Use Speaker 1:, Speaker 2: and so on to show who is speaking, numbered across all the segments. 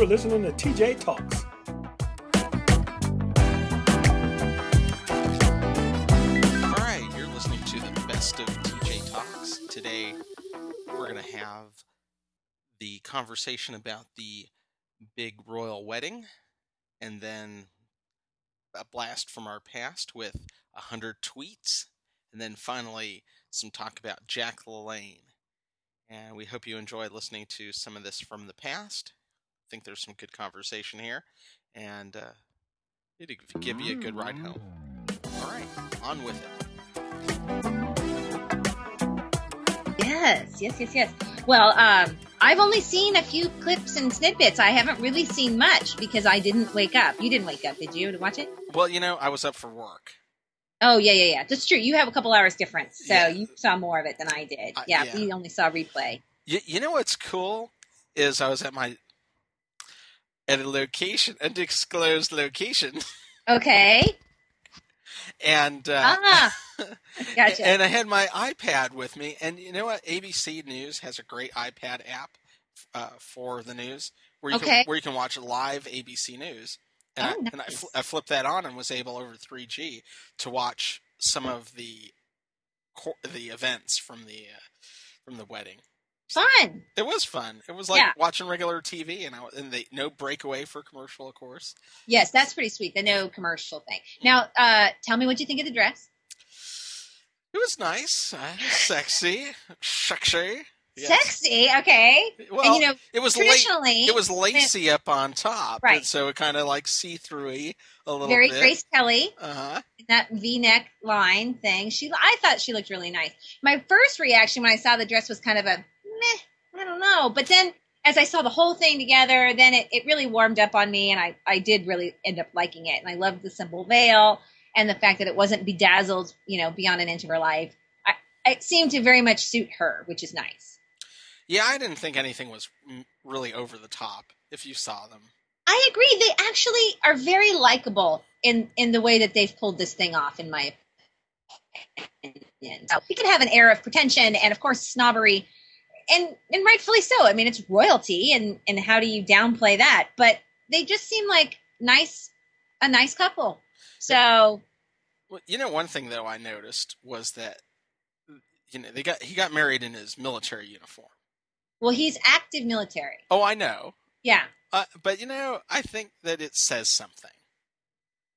Speaker 1: You're listening to TJ Talks.
Speaker 2: All right, you're listening to the best of TJ Talks. Today, we're going to have the conversation about the big royal wedding, and then a blast from our past with a hundred tweets, and then finally some talk about Jack LaLanne. And we hope you enjoyed listening to some of this from the past. I think there's some good conversation here, and uh, it'll give you a good ride home. All right, on with it.
Speaker 3: Yes, yes, yes, yes. Well, um, I've only seen a few clips and snippets. I haven't really seen much because I didn't wake up. You didn't wake up, did you, to watch it?
Speaker 2: Well, you know, I was up for work.
Speaker 3: Oh, yeah, yeah, yeah. That's true. You have a couple hours difference, so
Speaker 2: Yeah.
Speaker 3: you saw more of it than I did.
Speaker 2: Uh,
Speaker 3: yeah,
Speaker 2: yeah.
Speaker 3: we only saw replay.
Speaker 2: You, you know what's cool is I was at my at a location, undisclosed location,
Speaker 3: Okay.
Speaker 2: and uh,
Speaker 3: Ah, gotcha.
Speaker 2: and I had my iPad with me, and you know what? ABC News has a great iPad app uh, for the news where you
Speaker 3: Okay.
Speaker 2: can where you can watch live ABC News. And,
Speaker 3: Oh,
Speaker 2: I, and I, fl- I flipped that on and was able over 3G to watch some of the the events from the uh, from the wedding.
Speaker 3: Fun.
Speaker 2: It was fun. It was like
Speaker 3: Yeah.
Speaker 2: watching regular TV, and I, and they no breakaway for commercial, of course.
Speaker 3: Yes, that's pretty sweet. The no commercial thing. Now, uh, tell me what you think of the dress.
Speaker 2: It was nice, uh, sexy, sexy. Yes.
Speaker 3: Sexy. Okay.
Speaker 2: Well,
Speaker 3: and you know,
Speaker 2: it was
Speaker 3: traditionally,
Speaker 2: It was lacy up on top,
Speaker 3: Right.
Speaker 2: so it kind of like see throughy a little bit.
Speaker 3: very
Speaker 2: bit.
Speaker 3: Grace Kelly.
Speaker 2: Uh huh.
Speaker 3: that V-neck line thing. She, I thought she looked really nice. My first reaction when I saw the dress was kind of a meh, I don't know. But then as I saw the whole thing together, then it, it really warmed up on me, and I, I did really end up liking it. And I loved the simple veil and the fact that it wasn't bedazzled, you know, beyond an inch of her life. I, it seemed to very much suit her, which is nice.
Speaker 2: Yeah, I didn't think anything was really over the top. If you saw them,
Speaker 3: I agree. They actually are very likable in in the way that they've pulled this thing off. In my opinion, so we can have an air of pretension and, of course, snobbery, and and rightfully so. I mean, it's royalty, and and how do you downplay that? But they just seem like nice, a nice couple. So
Speaker 2: well, you know, one thing though I noticed was that you know they got he got married in his military uniform.
Speaker 3: well, he's active military.
Speaker 2: Oh, I know,
Speaker 3: Yeah.
Speaker 2: uh, but you know, I think that it says something.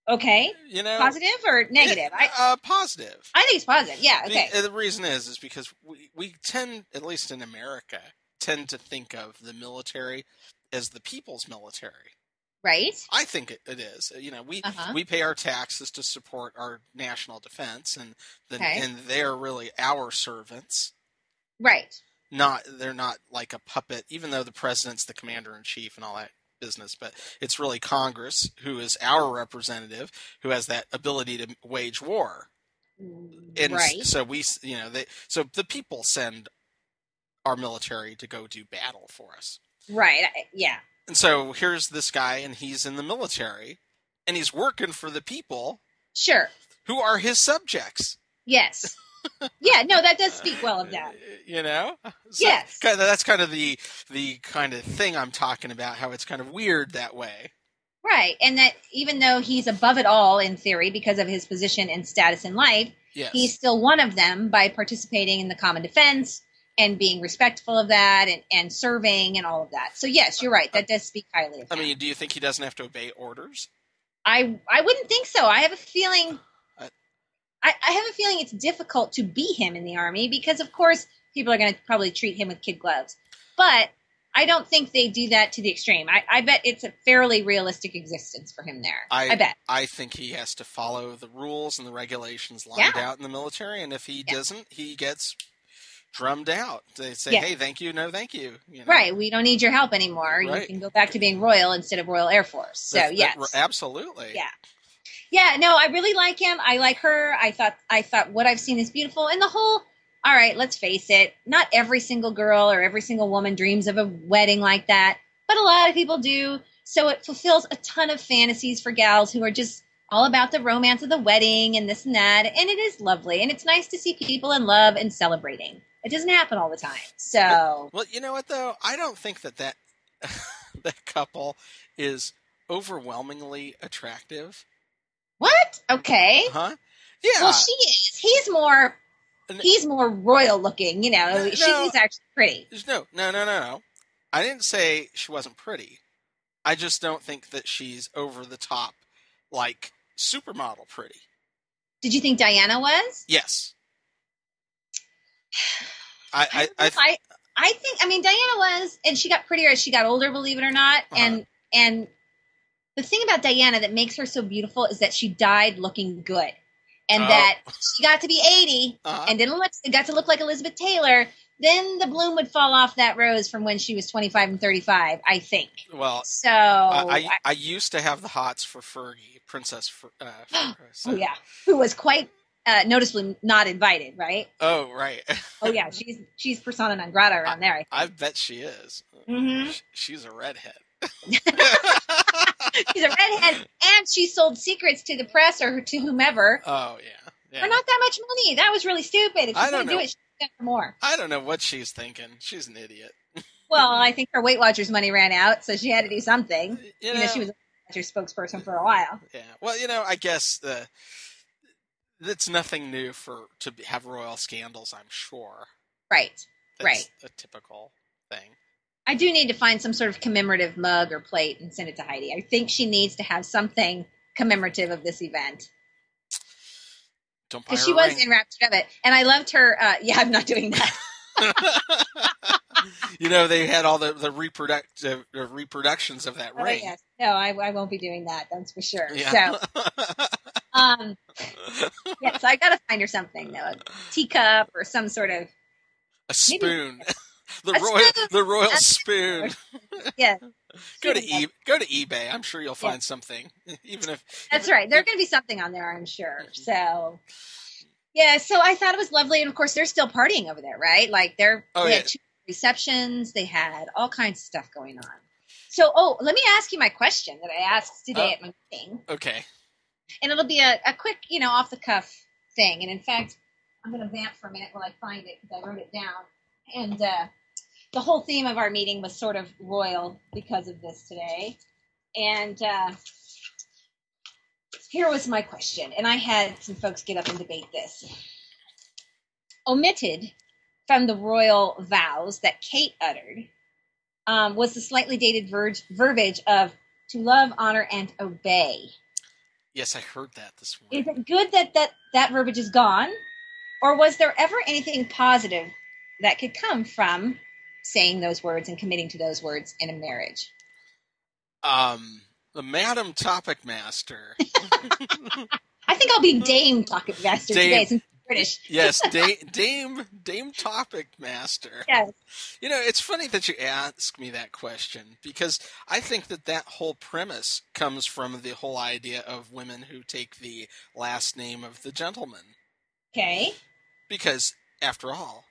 Speaker 3: Okay.
Speaker 2: You know,
Speaker 3: Positive or negative? I
Speaker 2: uh, positive.
Speaker 3: I think it's positive. Yeah. Okay.
Speaker 2: The, the reason is is because we, we tend, at least in America, tend to think of the military as the people's military.
Speaker 3: Right.
Speaker 2: I think it, it is. You know, we
Speaker 3: Uh-huh.
Speaker 2: we pay our taxes to support our national defense, and the,
Speaker 3: Okay.
Speaker 2: and they're really our servants.
Speaker 3: Right.
Speaker 2: Not they're not like a puppet, even though the president's the commander in chief and all that business. But it's really Congress who is our representative, who has that ability to wage war. Mm, and
Speaker 3: right.
Speaker 2: so we you know they so the people send our military to go do battle for us
Speaker 3: Right. Yeah.
Speaker 2: and so here's this guy and he's in the military and he's working for the people
Speaker 3: Sure.
Speaker 2: who are his subjects
Speaker 3: Yes. yeah, no, that does speak well of that.
Speaker 2: you know So
Speaker 3: Yes.
Speaker 2: kind of, that's kind of the the kind of thing i'm talking about how it's kind of weird that way
Speaker 3: Right. And that even though he's above it all in theory because of his position and status in life,
Speaker 2: yes
Speaker 3: he's still one of them by participating in the common defense and being respectful of that and, and serving and all of that. So yes, you're right. That does speak highly of
Speaker 2: i
Speaker 3: him.
Speaker 2: mean do you think he doesn't have to obey orders
Speaker 3: I I wouldn't think so. I have a feeling
Speaker 2: I-
Speaker 3: I, have a feeling it's difficult to be him in the army because of course people are gonna probably treat him with kid gloves. But I don't think they do that to the extreme. I, I bet it's a fairly realistic existence for him there.
Speaker 2: I-
Speaker 3: I, bet.
Speaker 2: I think he has to follow the rules and the regulations lined
Speaker 3: Yeah.
Speaker 2: out in the military, and if he
Speaker 3: Yeah.
Speaker 2: doesn't, he gets drummed out. They say,
Speaker 3: Yeah.
Speaker 2: "Hey, thank you, no, thank you." you know?
Speaker 3: Right. We don't need your help anymore. You can go back to being royal instead of Royal Air Force. So
Speaker 2: That- that-
Speaker 3: yes.
Speaker 2: absolutely.
Speaker 3: Yeah. Yeah, no, I really like him. I like her. I thought I thought what I've seen is beautiful. And the whole all right, let's face it, not every single girl or every single woman dreams of a wedding like that, but a lot of people do. So it fulfills a ton of fantasies for gals who are just all about the romance of the wedding and this and that. And it is lovely. And it's nice to see people in love and celebrating. It doesn't happen all the time. So,
Speaker 2: Well, you know what though? I don't think that that that couple is overwhelmingly attractive.
Speaker 3: What? Okay.
Speaker 2: Huh? Yeah.
Speaker 3: Well, she is. He's more. He's more royal looking. You know,
Speaker 2: No,
Speaker 3: she's
Speaker 2: no.
Speaker 3: actually pretty.
Speaker 2: No, no, no, no, no. I didn't say she wasn't pretty. I just don't think that she's over the top, like supermodel pretty.
Speaker 3: Did you think Diana was?
Speaker 2: Yes. I, I, I,
Speaker 3: I, I think. I mean, Diana was, and she got prettier as she got older. Believe it or not,
Speaker 2: Uh-huh.
Speaker 3: and and the thing about Diana that makes her so beautiful is that she died looking good, and
Speaker 2: Oh.
Speaker 3: that she got to be eighty
Speaker 2: uh,
Speaker 3: and didn't look got to look like Elizabeth Taylor. Then the bloom would fall off that rose from when she was twenty five and thirty five. I think
Speaker 2: well,
Speaker 3: so.
Speaker 2: I, I, I used to have the hots for Fergie, Princess. Fer, uh, so-
Speaker 3: oh yeah, who was quite uh, noticeably not invited, right?
Speaker 2: Oh right.
Speaker 3: Oh yeah, she's she's persona non grata around there. I
Speaker 2: I bet she is.
Speaker 3: Mm-hmm.
Speaker 2: Sh- She's a redhead.
Speaker 3: She's a redhead, and she sold secrets to the press or to whomever
Speaker 2: Oh yeah. yeah.
Speaker 3: for not that much money. That was really stupid. If
Speaker 2: I
Speaker 3: she's
Speaker 2: don't
Speaker 3: going to do it, she's going to more.
Speaker 2: I don't know what she's thinking. She's an idiot.
Speaker 3: Well, I think her Weight Watchers money ran out, so she had to do something.
Speaker 2: Uh, you
Speaker 3: You
Speaker 2: know,
Speaker 3: know, she was a Weight Watchers spokesperson for a while.
Speaker 2: yeah. Well, you know, I guess the it's nothing new for to have royal scandals. I'm sure.
Speaker 3: Right.
Speaker 2: That's
Speaker 3: Right.
Speaker 2: A typical thing.
Speaker 3: I do need to find some sort of commemorative mug or plate and send it to Heidi. I think she needs to have something commemorative of this event because she was enraptured of it, and I loved her. Uh, yeah, I'm not doing that.
Speaker 2: you know, they had all the the reproductive the reproductions of that
Speaker 3: Oh,
Speaker 2: ring.
Speaker 3: yes. No, I, I won't be doing that. That's for sure.
Speaker 2: Yeah.
Speaker 3: So, um, yeah, so I got to find her something though, a teacup or some sort of
Speaker 2: a spoon. the royal
Speaker 3: spoon.
Speaker 2: the royal spoon.
Speaker 3: yeah.
Speaker 2: Go to e- go to eBay. I'm sure you'll find something. Even if
Speaker 3: That's right. There's going to be something on there, I'm sure. So, yeah. So I thought it was lovely, and of course they're still partying over there, right? Like they're
Speaker 2: Oh,
Speaker 3: they
Speaker 2: yeah.
Speaker 3: had two receptions, they had all kinds of stuff going on. So, oh, let me ask you my question that I asked today
Speaker 2: Oh.
Speaker 3: at my meeting,
Speaker 2: okay.
Speaker 3: and it'll be a, a quick, you know, off the cuff thing. And in fact, I'm going to vamp for a minute while I find it because I wrote it down. And uh, the whole theme of our meeting was sort of royal because of this today. And uh, here was my question, and I had some folks get up and debate this. Omitted from the royal vows that Kate uttered um, was the slightly dated ver- verbiage of to love, honor, and obey.
Speaker 2: Yes, I heard that this morning.
Speaker 3: Is it good that that, that verbiage is gone? Or was there ever anything positive that could come from saying those words and committing to those words in a marriage?
Speaker 2: Um, the Madam Topic Master.
Speaker 3: I think I'll be Dame Topic Master
Speaker 2: Dame.
Speaker 3: today since I'm British.
Speaker 2: yes, Dame, Dame Dame Topic Master.
Speaker 3: Yes.
Speaker 2: You know, it's funny that you ask me that question because I think that that whole premise comes from the whole idea of women who take the last name of the gentleman.
Speaker 3: Okay.
Speaker 2: Because, after all,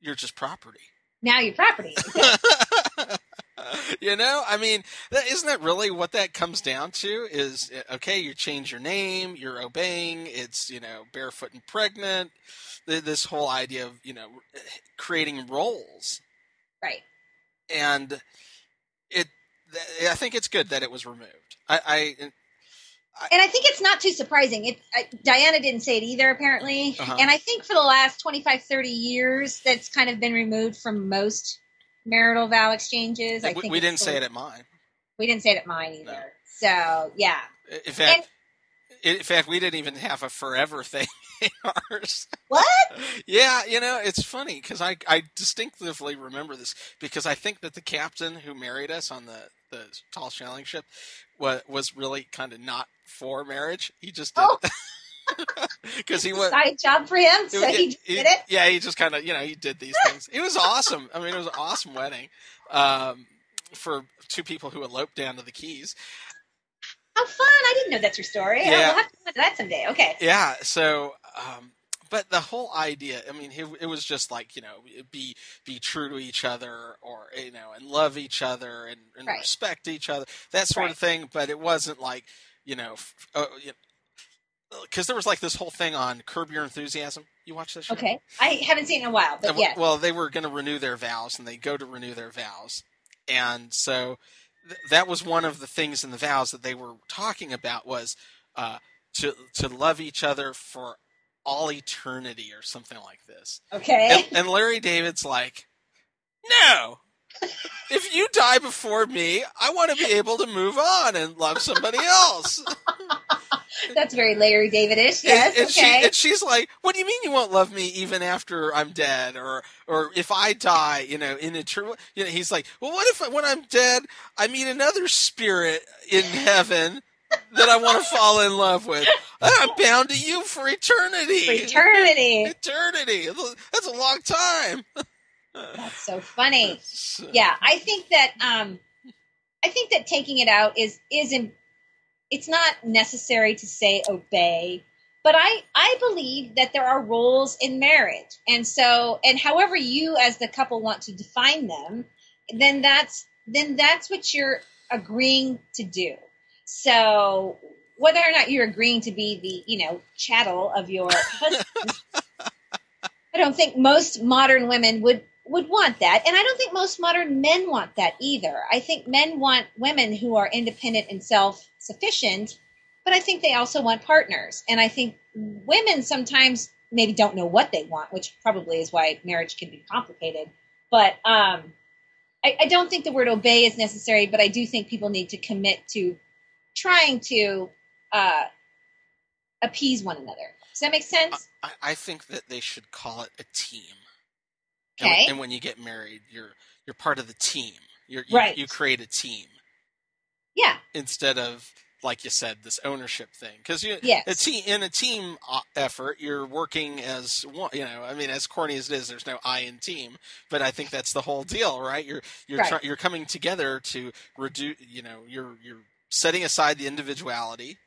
Speaker 2: you're just property.
Speaker 3: Now you're property.
Speaker 2: you know, I mean, that, isn't that really what that comes down to? Is uh, okay, you change your name, you're obeying. It's you know, barefoot and pregnant. Th- This whole idea of you know, creating roles,
Speaker 3: right.
Speaker 2: and it. I think it's good that it was removed. I, I
Speaker 3: And I think it's not too surprising. It I, Diana didn't say it either, apparently.
Speaker 2: Uh-huh.
Speaker 3: And I think for the last 25, 30 years, that's kind of been removed from most marital vow exchanges. I
Speaker 2: we,
Speaker 3: think
Speaker 2: we didn't say it at mine.
Speaker 3: We didn't say it at mine either.
Speaker 2: No.
Speaker 3: So yeah,
Speaker 2: In fact, in fact, we didn't even have a forever thing in ours.
Speaker 3: what?
Speaker 2: Yeah, you know, it's funny because I, I distinctively remember this because I think that the captain who married us on the, the tall sailing ship was, was really kind of not for marriage. He just did
Speaker 3: Oh.
Speaker 2: because he was.
Speaker 3: Side job for him, so
Speaker 2: yeah,
Speaker 3: he did it.
Speaker 2: Yeah, he just kind of, you know, he did these things. It was awesome. I mean, it was an awesome wedding um, for two people who eloped down to the Keys.
Speaker 3: How fun! I didn't know that's your story.
Speaker 2: Yeah.
Speaker 3: We'll have to that someday. Okay.
Speaker 2: Yeah. So, um, but the whole idea, I mean, it, it was just like you know, be be true to each other, or you know, and love each other, and, and
Speaker 3: Right.
Speaker 2: respect each other, that sort
Speaker 3: Right.
Speaker 2: of thing. But it wasn't like you know, because there was like this whole thing on Curb Your Enthusiasm. You watch this? Show?
Speaker 3: Okay. I haven't seen it in a while, but
Speaker 2: Uh,
Speaker 3: yes.
Speaker 2: Well, they were going to renew their vows, and they go to renew their vows, and so th- that was one of the things in the vows that they were talking about was uh, to to love each other for all eternity or something like this.
Speaker 3: Okay.
Speaker 2: And, and Larry David's like, no. If you die before me, I want to be able to move on and love somebody else.
Speaker 3: That's very Larry Davidish. Yes.
Speaker 2: and, and
Speaker 3: okay.
Speaker 2: She, and she's like, "What do you mean you won't love me even after I'm dead, or or if I die, you know, in eternal?" You know, he's like, "Well, what if when I'm dead, I meet another spirit in heaven that I want to fall in love with? I'm bound to you for eternity.
Speaker 3: For eternity.
Speaker 2: eternity. That's a long time."
Speaker 3: That's so funny. Yeah, I think that um, I think that taking it out is is in, it's not necessary to say obey, but I I believe that there are roles in marriage, and so and however you as the couple want to define them, then that's then that's what you're agreeing to do. So whether or not you're agreeing to be the you know chattel of your husband, I don't think most modern women would would want that. And I don't think most modern men want that either. I think men want women who are independent and self sufficient, but I think they also want partners. And I think women sometimes maybe don't know what they want, which probably is why marriage can be complicated. But um, I, I don't think the word obey is necessary, but I do think people need to commit to trying to uh, appease one another. Does that make sense?
Speaker 2: I, I think that they should call it a team.
Speaker 3: Okay.
Speaker 2: And, and, when you get married, you're you're part of the team. You're, you
Speaker 3: right.
Speaker 2: you create a team.
Speaker 3: Yeah.
Speaker 2: Instead of like you said, this ownership thing, because you
Speaker 3: yes.
Speaker 2: a team in a team uh, effort, you're working as one. You know, I mean, as corny as it is, there's no I in team, but I think that's the whole deal, right? You're you're
Speaker 3: right.
Speaker 2: Try, you're coming together to reduce. You know, you're you're setting aside the individuality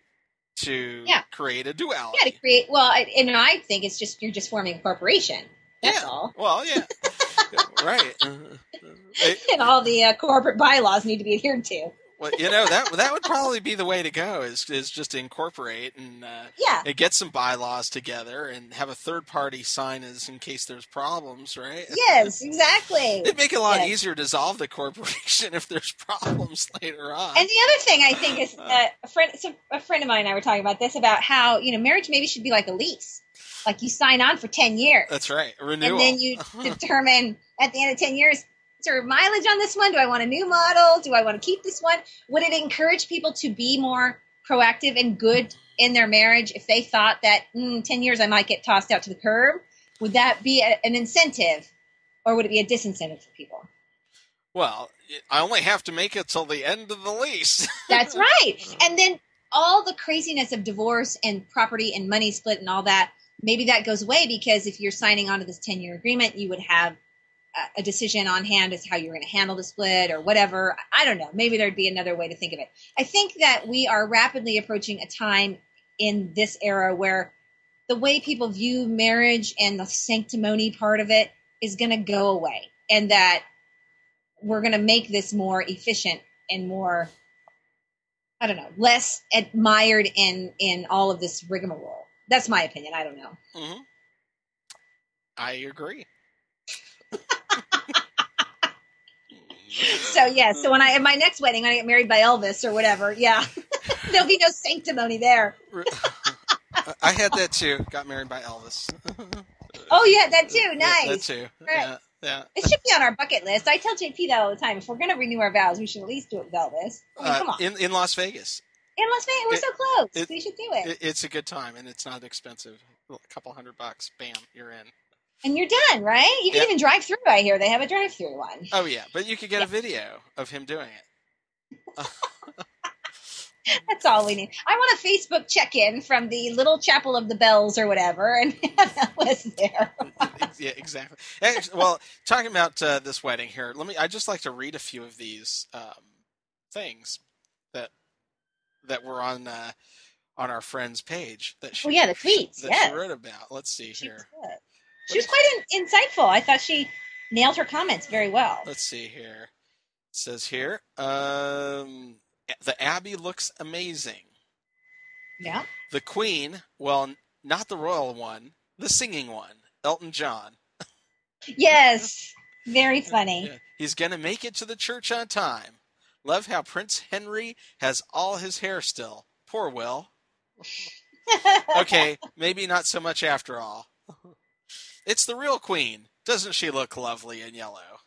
Speaker 2: to
Speaker 3: yeah.
Speaker 2: create a duality.
Speaker 3: Yeah, to create. Well, I, and I think it's just you're just forming a corporation. That's
Speaker 2: yeah.
Speaker 3: all.
Speaker 2: Well, yeah, right.
Speaker 3: Uh, uh, uh, and all the uh, corporate bylaws need to be adhered to.
Speaker 2: Well, you know that that would probably be the way to go is is just to incorporate and uh,
Speaker 3: yeah,
Speaker 2: and get some bylaws together and have a third party sign as in case there's problems, right?
Speaker 3: Yes, exactly.
Speaker 2: It'd make it a lot
Speaker 3: yes.
Speaker 2: easier to dissolve the corporation if there's problems later on.
Speaker 3: And the other thing I think is uh, a friend, so a friend of mine and I were talking about this about how you know marriage maybe should be like a lease, like you sign on for ten years.
Speaker 2: That's right, renewal,
Speaker 3: and then you determine at the end of ten years or mileage on this one? Do I want a new model? Do I want to keep this one? Would it encourage people to be more proactive and good in their marriage if they thought that mm, 10 years I might get tossed out to the curb? Would that be a, an incentive or would it be a disincentive for people?
Speaker 2: Well, I only have to make it till the end of the lease.
Speaker 3: That's right. And then all the craziness of divorce and property and money split and all that, maybe that goes away because if you're signing on to this 10 year agreement, you would have a decision on hand as to how you're going to handle the split or whatever. I don't know. Maybe there'd be another way to think of it. I think that we are rapidly approaching a time in this era where the way people view marriage and the sanctimony part of it is going to go away and that we're going to make this more efficient and more I don't know, less admired in in all of this rigmarole. That's my opinion. I don't know.
Speaker 2: Mm-hmm. I agree.
Speaker 3: So yeah, so when I at my next wedding, when I get married by Elvis or whatever, yeah, there'll be no sanctimony there.
Speaker 2: I had that too. Got married by Elvis.
Speaker 3: oh, you had that too. Nice.
Speaker 2: That too.
Speaker 3: Right.
Speaker 2: Yeah, yeah.
Speaker 3: It should be on our bucket list. I tell JP that all the time. If we're going to renew our vows, we should at least do it with Elvis. I mean,
Speaker 2: uh,
Speaker 3: come on.
Speaker 2: In in Las Vegas.
Speaker 3: In Las Vegas, we're
Speaker 2: it,
Speaker 3: so close.
Speaker 2: It,
Speaker 3: we should do it.
Speaker 2: it. It's a good time, and it's not expensive. A couple hundred bucks, bam, you're in.
Speaker 3: And you're done, right? You can
Speaker 2: Yep.
Speaker 3: even drive through. I hear they have a drive-through one.
Speaker 2: Oh yeah, but you could get
Speaker 3: Yeah.
Speaker 2: a video of him doing it.
Speaker 3: That's all we need. I want a Facebook check-in from the Little Chapel of the Bells or whatever, and have Elvis there.
Speaker 2: yeah, exactly. Actually, well, talking about uh, this wedding here, let me. I just like to read a few of these um, things that that were on uh, on our friend's page that she.
Speaker 3: Oh, yeah, the tweets,
Speaker 2: that she wrote about. Let's see
Speaker 3: She
Speaker 2: here.
Speaker 3: She was quite in- insightful. I thought she nailed her comments very well.
Speaker 2: Let's see here. It says here, um, the Abbey looks amazing.
Speaker 3: Yeah.
Speaker 2: The Queen, well, not the royal one, the singing one, Elton John.
Speaker 3: Yes. Very funny.
Speaker 2: Yeah, he's gonna make it to the church on time. Love how Prince Henry has all his hair still. Poor Will. Okay, maybe not so much after all. It's the real queen. Doesn't she look lovely in yellow?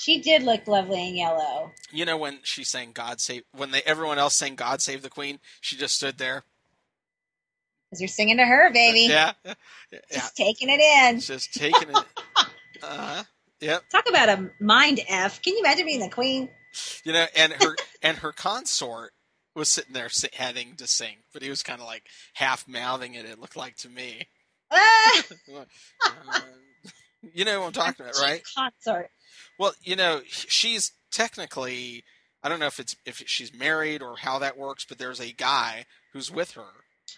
Speaker 3: she did look lovely in yellow.
Speaker 2: You know when she sang God Save when they everyone else sang God Save the Queen, she just stood there.
Speaker 3: Because you're singing to her, baby.
Speaker 2: Yeah. Yeah.
Speaker 3: Just taking it in.
Speaker 2: Just taking it. Uh-huh. Yep.
Speaker 3: Talk about a mind F. Can you imagine being the queen?
Speaker 2: You know, and her and her consort was sitting there having to sing, but he was kind of like half mouthing it. It looked like to me. Uh, you know what I'm talking about, right?
Speaker 3: Consort.
Speaker 2: Well, you know, she's technically I don't know if it's if she's married or how that works, but there's a guy who's with her.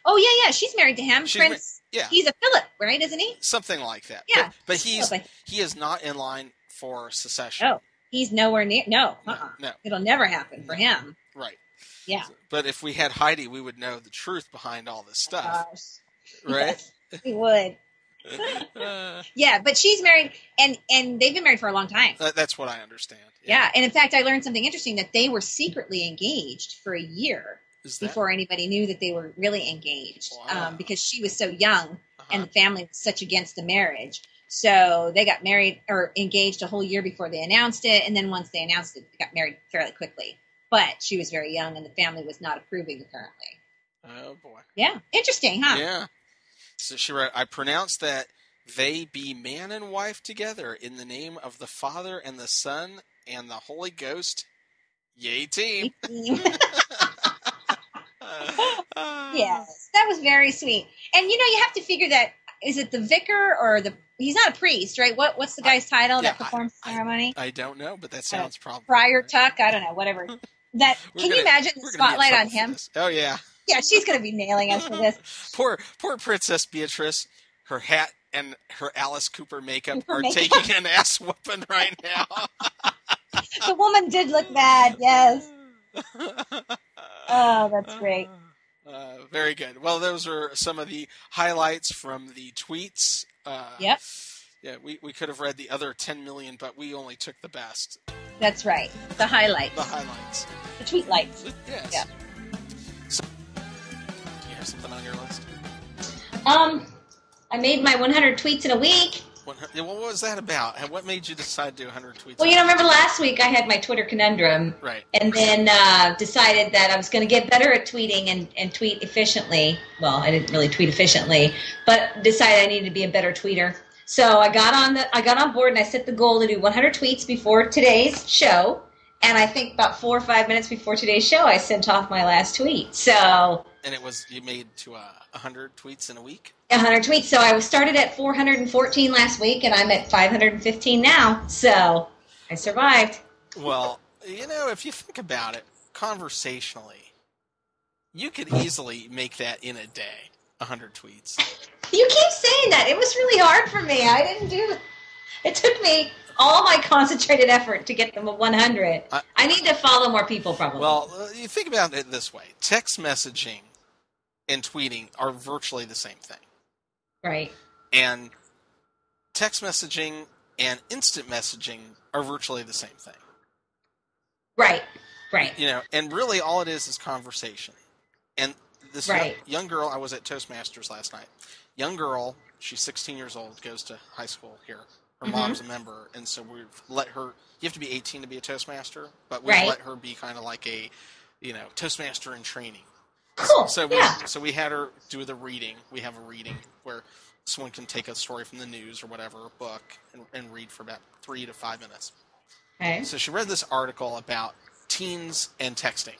Speaker 3: Oh yeah, yeah. She's married to him.
Speaker 2: She's ma-
Speaker 3: Prince.
Speaker 2: Yeah,
Speaker 3: He's a Philip, right? Isn't he?
Speaker 2: something like that.
Speaker 3: Yeah.
Speaker 2: but, but he's
Speaker 3: Philip.
Speaker 2: he is not in line for secession.
Speaker 3: Oh, he's nowhere near. No,
Speaker 2: no,
Speaker 3: uh-uh.
Speaker 2: no,
Speaker 3: it'll never happen for him.
Speaker 2: right.
Speaker 3: Yeah.
Speaker 2: But if we had Heidi, we would know the truth behind all this stuff,
Speaker 3: Gosh.
Speaker 2: right?
Speaker 3: Yes, we would.
Speaker 2: Uh,
Speaker 3: Yeah, but she's married, and and they've been married for a long time.
Speaker 2: that- that's what I understand.
Speaker 3: Yeah, and in fact, I learned something interesting that they were secretly engaged for a year
Speaker 2: that,
Speaker 3: before anybody knew that they were really engaged,
Speaker 2: Wow.
Speaker 3: um, because she was so young
Speaker 2: uh-huh.
Speaker 3: and the family was such against the marriage. So they got married or engaged a whole year before they announced it, and then once they announced it, they got married fairly quickly. But she was very young, and the family was not approving apparently.
Speaker 2: oh boy.
Speaker 3: Yeah, interesting, huh?
Speaker 2: Yeah. So she wrote, I pronounce that they be man and wife together in the name of the Father and the Son and the Holy Ghost. Yay, team.
Speaker 3: yes, that was very sweet. And you know, you have to figure that is it the vicar or the he's not a priest, right? What what's the guy's title
Speaker 2: yeah,
Speaker 3: that performs the ceremony?
Speaker 2: I don't know, but that uh, sounds probably.
Speaker 3: Friar Tuck, I don't know, whatever. That can
Speaker 2: gonna-
Speaker 3: you imagine the
Speaker 2: We're gonna be in
Speaker 3: spotlight on him?
Speaker 2: Oh, yeah.
Speaker 3: Yeah, she's gonna be nailing us for this.
Speaker 2: Poor, poor Princess Beatrice. Her hat and her Alice Cooper makeup
Speaker 3: Cooper
Speaker 2: are
Speaker 3: makeup.
Speaker 2: taking an ass whooping right now.
Speaker 3: The woman did look bad, yes. Oh, that's great.
Speaker 2: Uh, very good. Well, those are some of the highlights from the tweets. Uh,
Speaker 3: Yep.
Speaker 2: Yeah, we, we could have read the other 10 million, but we only took the best,
Speaker 3: That's right. The highlights.
Speaker 2: the highlights.
Speaker 3: The tweet lights.
Speaker 2: Yes.
Speaker 3: Yeah.
Speaker 2: Something on your list?
Speaker 3: Um I made my 100 tweets in a week.
Speaker 2: What, what was that about? What made you decide to do 100 tweets?
Speaker 4: Well, you know, remember last week I had my Twitter conundrum,
Speaker 2: right.
Speaker 4: and then uh, decided that I was going to get better at tweeting and, and tweet efficiently. Well, I didn't really tweet efficiently, but decided I needed to be a better tweeter. So I got on the I got on board and I set the goal to do 100 tweets before today's show. And I think about four or five minutes before today's show, I sent off my last tweet. So
Speaker 2: And it was, you made to uh, 100 tweets in a week?
Speaker 4: A 100 tweets. So I was started at 414 last week, and I'm at 515 now. So I survived.
Speaker 2: Well, you know, if you think about it conversationally, you could easily make that in a day, a 100 tweets.
Speaker 4: You keep saying that. It was really hard for me. I didn't do. It took me all my concentrated effort to get them a 100.
Speaker 2: I-
Speaker 4: I need to follow more people, probably.
Speaker 2: Well, you think about it this way text messaging and tweeting are virtually the same thing.
Speaker 4: right.
Speaker 2: And text messaging and instant messaging are virtually the same thing.
Speaker 4: Right. Right.
Speaker 2: You know, and really all it is is conversation. And this young-
Speaker 4: Right.
Speaker 2: young, girl, I was at Toastmasters last night. Young girl, she's 16 years old, goes to high school here. Her
Speaker 4: Mhm.
Speaker 2: mom's a member, and so we've let her. You have to be 18 to be a Toastmaster, but we
Speaker 4: Right.
Speaker 2: let her be kind of like a, you know, Toastmaster in training.
Speaker 4: Cool.
Speaker 2: So we,
Speaker 4: yeah.
Speaker 2: so we had her do the reading. We have a reading where someone can take a story from the news or whatever, a book, and, and read for about three to five minutes.
Speaker 4: Okay.
Speaker 2: So she read this article about teens and texting.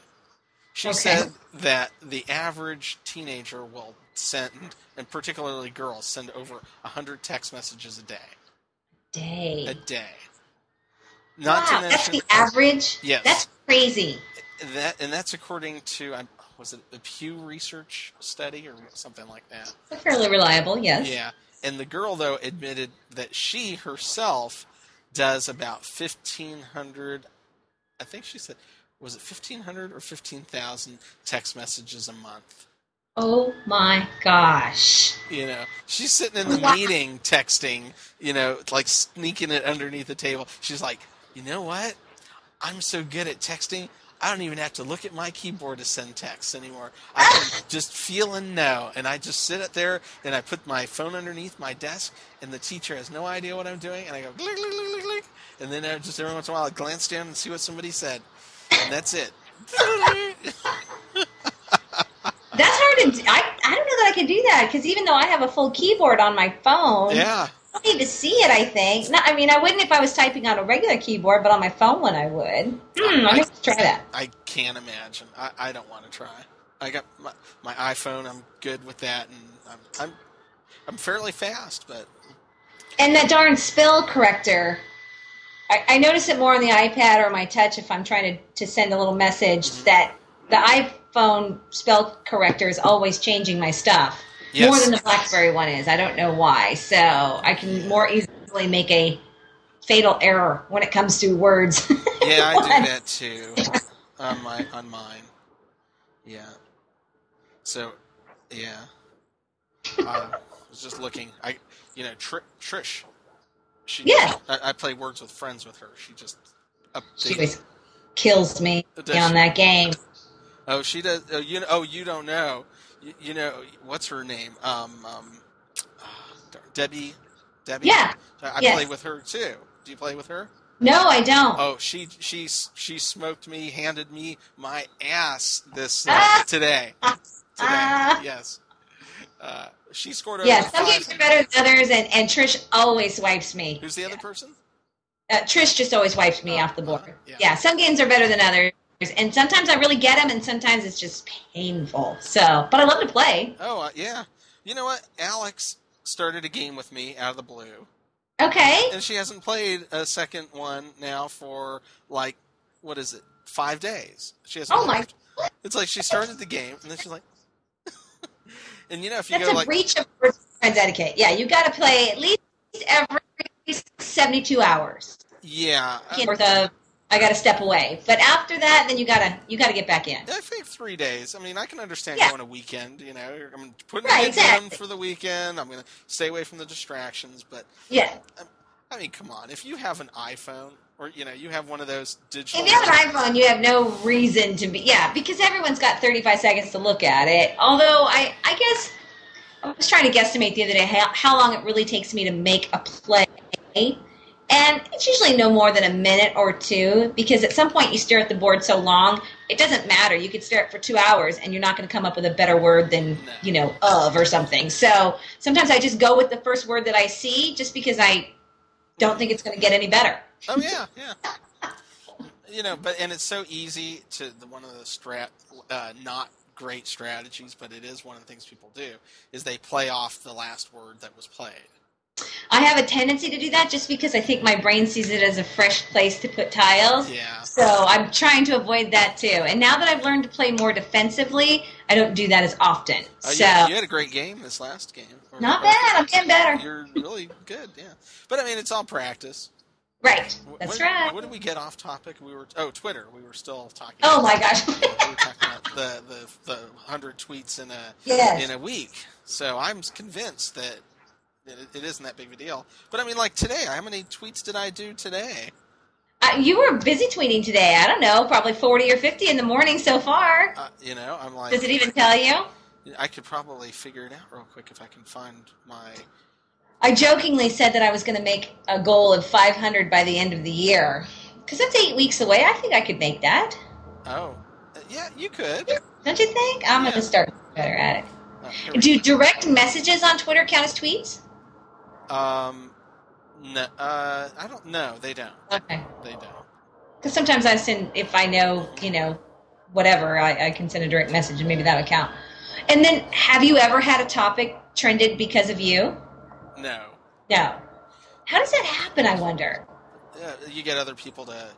Speaker 2: She
Speaker 4: Okay.
Speaker 2: said that the average teenager will send, and particularly girls, send over 100 text messages a day. A
Speaker 4: Day.
Speaker 2: A day. Not
Speaker 4: wow,
Speaker 2: to
Speaker 4: that's the average.
Speaker 2: Yes.
Speaker 4: That's crazy.
Speaker 2: that, and that's according to, um, was it a Pew Research study or something like that?
Speaker 4: Fairly reliable. Yes.
Speaker 2: Yeah. And the girl, though, admitted that she herself does about 1,500, I think she said, was it 1,500 or 15,000 text messages a month?
Speaker 4: Oh my gosh.
Speaker 2: You know, she's sitting in the
Speaker 4: Wow.
Speaker 2: meeting texting, you know, like sneaking it underneath the table. She's like, you know what? I'm so good at texting. I don't even have to look at my keyboard to send texts anymore. I can just feel and know, and I just sit up there and I put my phone underneath my desk, and the teacher has no idea what I'm doing, and I go click click click click, click and then I just every once in a while I glance down and see what somebody said, and that's it.
Speaker 3: That's hard to. I I don't know that I can do that because even though I have a full keyboard on my phone,
Speaker 2: yeah.
Speaker 3: I don't need to see it. I think. No, I mean, I wouldn't if I was typing on a regular keyboard, but on my phone one I would. Hmm, I'm gonna try that.
Speaker 2: I can't imagine. I, I don't want to try. I got my, my iPhone. I'm good with that, and I'm I'm I'm fairly fast, but
Speaker 3: And that darn spell corrector. I, I notice it more on the iPad or my touch if I'm trying to, to send a little message that the iPhone spell corrector is always changing my stuff.
Speaker 2: Yes.
Speaker 3: More than the BlackBerry one is. I don't know why. So I can more easily make a fatal error when it comes to words.
Speaker 2: yeah, I do that too on my on mine. Yeah. So, yeah. Uh, I was just looking. I, you know, Tr- Trish. She.
Speaker 3: Yeah.
Speaker 2: I, I play Words with Friends with her. She just.
Speaker 3: she
Speaker 2: updates-
Speaker 3: always kills me
Speaker 2: Does
Speaker 3: on
Speaker 2: she?
Speaker 3: that game.
Speaker 2: Oh, she does. Oh, you know. Oh, you don't know. You, you know what's her name? Um, um, ah, Debbie. Debbie.
Speaker 3: Yeah.
Speaker 2: I,
Speaker 3: Yes.
Speaker 2: play with her too. Do you play with her?
Speaker 3: No, I don't.
Speaker 2: Oh, she she she smoked me, handed me my ass this uh,
Speaker 3: Ah.
Speaker 2: today. Today,
Speaker 3: Ah.
Speaker 2: yes. Uh, she scored over
Speaker 3: yeah, some games are better than others, and, and Trish always wipes me.
Speaker 2: Who's the other person?
Speaker 3: Uh, Trish just always wipes me
Speaker 2: Oh,
Speaker 3: off the board.
Speaker 2: uh, yeah.
Speaker 3: yeah. some games are better than others, and sometimes I really get them, and sometimes it's just painful. So, but I love to play.
Speaker 2: Oh, uh, yeah. You know what? Alex started a game with me out of the blue,
Speaker 3: Okay.
Speaker 2: and she hasn't played a second one now for like what is it? Five days. She hasn't.
Speaker 3: Oh my!
Speaker 2: left. It's like she started the game, and then she's like. and you know, if you
Speaker 3: That's
Speaker 2: go
Speaker 3: a
Speaker 2: like
Speaker 3: breach of friends etiquette. Yeah, you got to play at least every seventy-two hours.
Speaker 2: yeah,
Speaker 3: Worth of, I got to step away, but after that, then you gotta you gotta get back in.
Speaker 2: I think three days. I mean, I can understand
Speaker 3: Yeah.
Speaker 2: going a weekend. You know, I'm putting
Speaker 3: Right, exactly.
Speaker 2: for the weekend. I'm going to stay away from the distractions. But
Speaker 3: Yeah.
Speaker 2: I mean, come on. If you have an iPhone or you know you have one of those digital,
Speaker 3: If you have an iPhone, you have no reason to be. Yeah, because everyone's got 35 seconds to look at it. Although I, I guess I was trying to guesstimate the other day how, how long it really takes me to make a play, and it's usually no more than a minute or two. Because at some point you stare at the board so long, it doesn't matter. You could stare at it for two hours, and you're not going to come up with a better word than you know of or something. So sometimes I just go with the first word that I see, just because I don't think it's going to get any better.
Speaker 2: oh yeah, yeah. You know, but and it's so easy to one of the strat uh, not great strategies, but it is one of the things people do is they play off the last word that was played.
Speaker 3: I have a tendency to do that just because I think my brain sees it as a fresh place to put tiles.
Speaker 2: Yeah.
Speaker 3: So I'm trying to avoid that too. And now that I've learned to play more defensively, I don't do that as often.
Speaker 2: Oh,
Speaker 3: so
Speaker 2: you, you had a great game this last game.
Speaker 3: Not bad. I'm getting better.
Speaker 2: You're really good, yeah. But I mean, it's all practice.
Speaker 3: Right. That's
Speaker 2: what,
Speaker 3: right.
Speaker 2: What did we get off topic? We were oh Twitter. We were still talking.
Speaker 3: Oh my gosh.
Speaker 2: we were talking about the the the hundred tweets in a
Speaker 3: yes.
Speaker 2: in a week. So I'm convinced that it, it isn't that big of a deal. But I mean, like today, how many tweets did I do today?
Speaker 3: Uh, you were busy tweeting today. I don't know, probably 40 or 50 in the morning so far.
Speaker 2: Uh, you know, I'm like,
Speaker 3: Does it even tell you?
Speaker 2: I could probably figure it out real quick if I can find my.
Speaker 3: I jokingly said that I was going to make a goal of 500 by the end of the year. Because that's eight weeks away. I think I could make that.
Speaker 2: Oh, uh, yeah, you could.
Speaker 3: Don't you think? I'm going to start better at it.
Speaker 2: Oh,
Speaker 3: Do direct messages on Twitter count as tweets?
Speaker 2: Um, no, uh, I don't know. They don't.
Speaker 3: Okay.
Speaker 2: They don't.
Speaker 3: Because sometimes I send, if I know, you know, whatever, I, I can send a direct message and maybe that would count. And then, have you ever had a topic trended because of you?
Speaker 2: No.
Speaker 3: No. How does that happen, I wonder?
Speaker 2: Uh, you get other people to,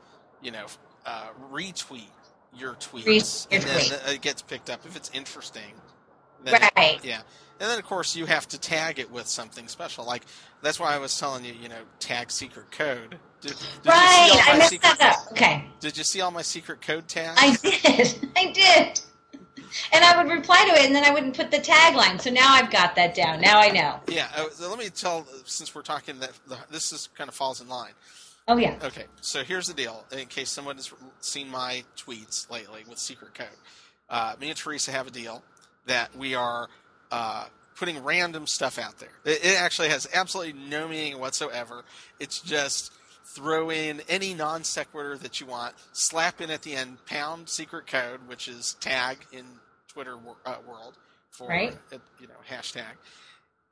Speaker 2: you know, uh, retweet your tweets,
Speaker 3: Retweet
Speaker 2: and then it gets picked up if it's interesting. Then it-
Speaker 3: Right.
Speaker 2: yeah, and then of course you have to tag it with something special. Like that's why I was telling you, you know, tag secret code. Did, did
Speaker 3: right.
Speaker 2: you see all
Speaker 3: I messed that up. Okay.
Speaker 2: Did you see all my secret code tags?
Speaker 3: I did. I did. And I would reply to it, and then I wouldn't put the tagline. So now I've got that down. Now I know.
Speaker 2: Yeah, uh, so let me tell. Since we're talking that the, this is kind of falls in line.
Speaker 3: Oh yeah.
Speaker 2: Okay, so here's the deal. In case someone has seen my tweets lately with secret code, uh, me and Teresa have a deal that we are uh, putting random stuff out there. It, it actually has absolutely no meaning whatsoever. It's just throw in any non sequitur that you want, slap in at the end pound secret code, which is tag in Twitter wor- uh, world for
Speaker 3: Right.
Speaker 2: uh, you know hashtag,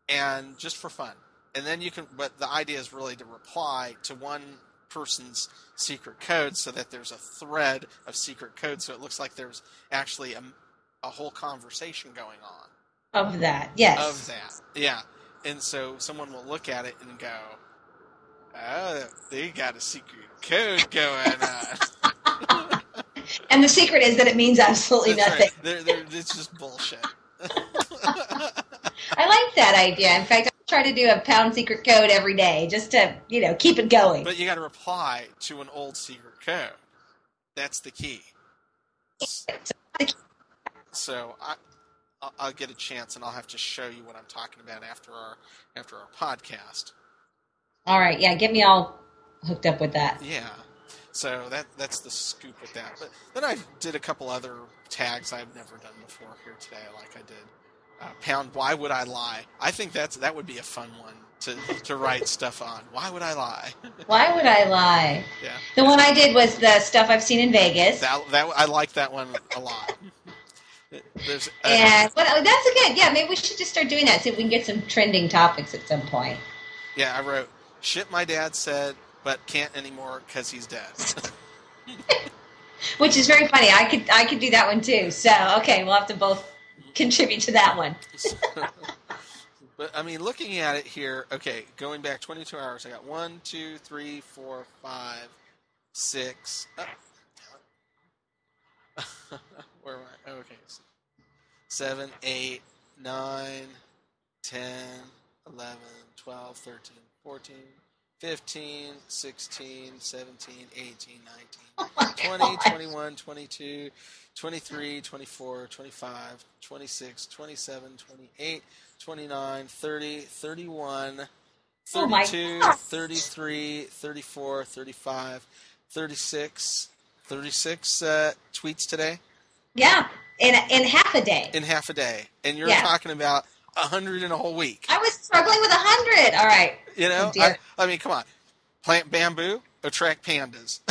Speaker 2: and just for fun. And then you can, but the idea is really to reply to one person's secret code so that there's a thread of secret code, so it looks like there's actually a, a whole conversation going on
Speaker 3: Of that. Yes.
Speaker 2: of that. Yeah. And so someone will look at it and go, oh, they got a secret code going on.
Speaker 3: And the secret is that it means absolutely
Speaker 2: That's
Speaker 3: nothing.
Speaker 2: right. They're, they're, it's just bullshit.
Speaker 3: I like that idea. In fact, I try to do a pound secret code every day just to, you know, keep it going.
Speaker 2: but you got to reply to an old secret code. That's the key. So I, I'll- I'll get a chance, and I'll have to show you what I'm talking about after our after our podcast.
Speaker 3: All right. Yeah. Get me all hooked up with that.
Speaker 2: Yeah. So that that's the scoop with that. But then I did a couple other tags I've never done before here today, like I did uh, pound. Why would I lie? I think that's that would be a fun one to to write stuff on. Why would I lie?
Speaker 3: Why would I lie?
Speaker 2: yeah.
Speaker 3: The one I did was the stuff I've seen in Vegas.
Speaker 2: That that I like that one a lot. There's uh,
Speaker 3: And well, that's good. Yeah, maybe we should just start doing that. See if we can get some trending topics at some point.
Speaker 2: yeah. I wrote shit. My dad said, but can't anymore because he's dead.
Speaker 3: Which is very funny. I could I could do that one too. So okay, we'll have to both contribute to that one.
Speaker 2: but I mean, looking at it here, okay, going back 22 hours, I got one, two, three, four, five, six. Oh, where am I? Oh, okay, so seven, eight, nine, 10, 11, 12, 13, 14, 15, 16, 17, 18, 19.
Speaker 3: Oh
Speaker 2: 20,
Speaker 3: God.
Speaker 2: 21, 22, 23, 24, 25, 26, 27, 28, 29, 30, 31,
Speaker 3: Oh
Speaker 2: 32,
Speaker 3: God.
Speaker 2: 33, 34, 35, 36, 36 uh, tweets today
Speaker 3: Yeah, in in half a day.
Speaker 2: in half a day. And you're
Speaker 3: Yeah.
Speaker 2: talking about a 100 in a whole week.
Speaker 3: I was struggling with a hundred. All right.
Speaker 2: You know?
Speaker 3: Oh.
Speaker 2: I, I mean, come on. Plant bamboo, attract pandas.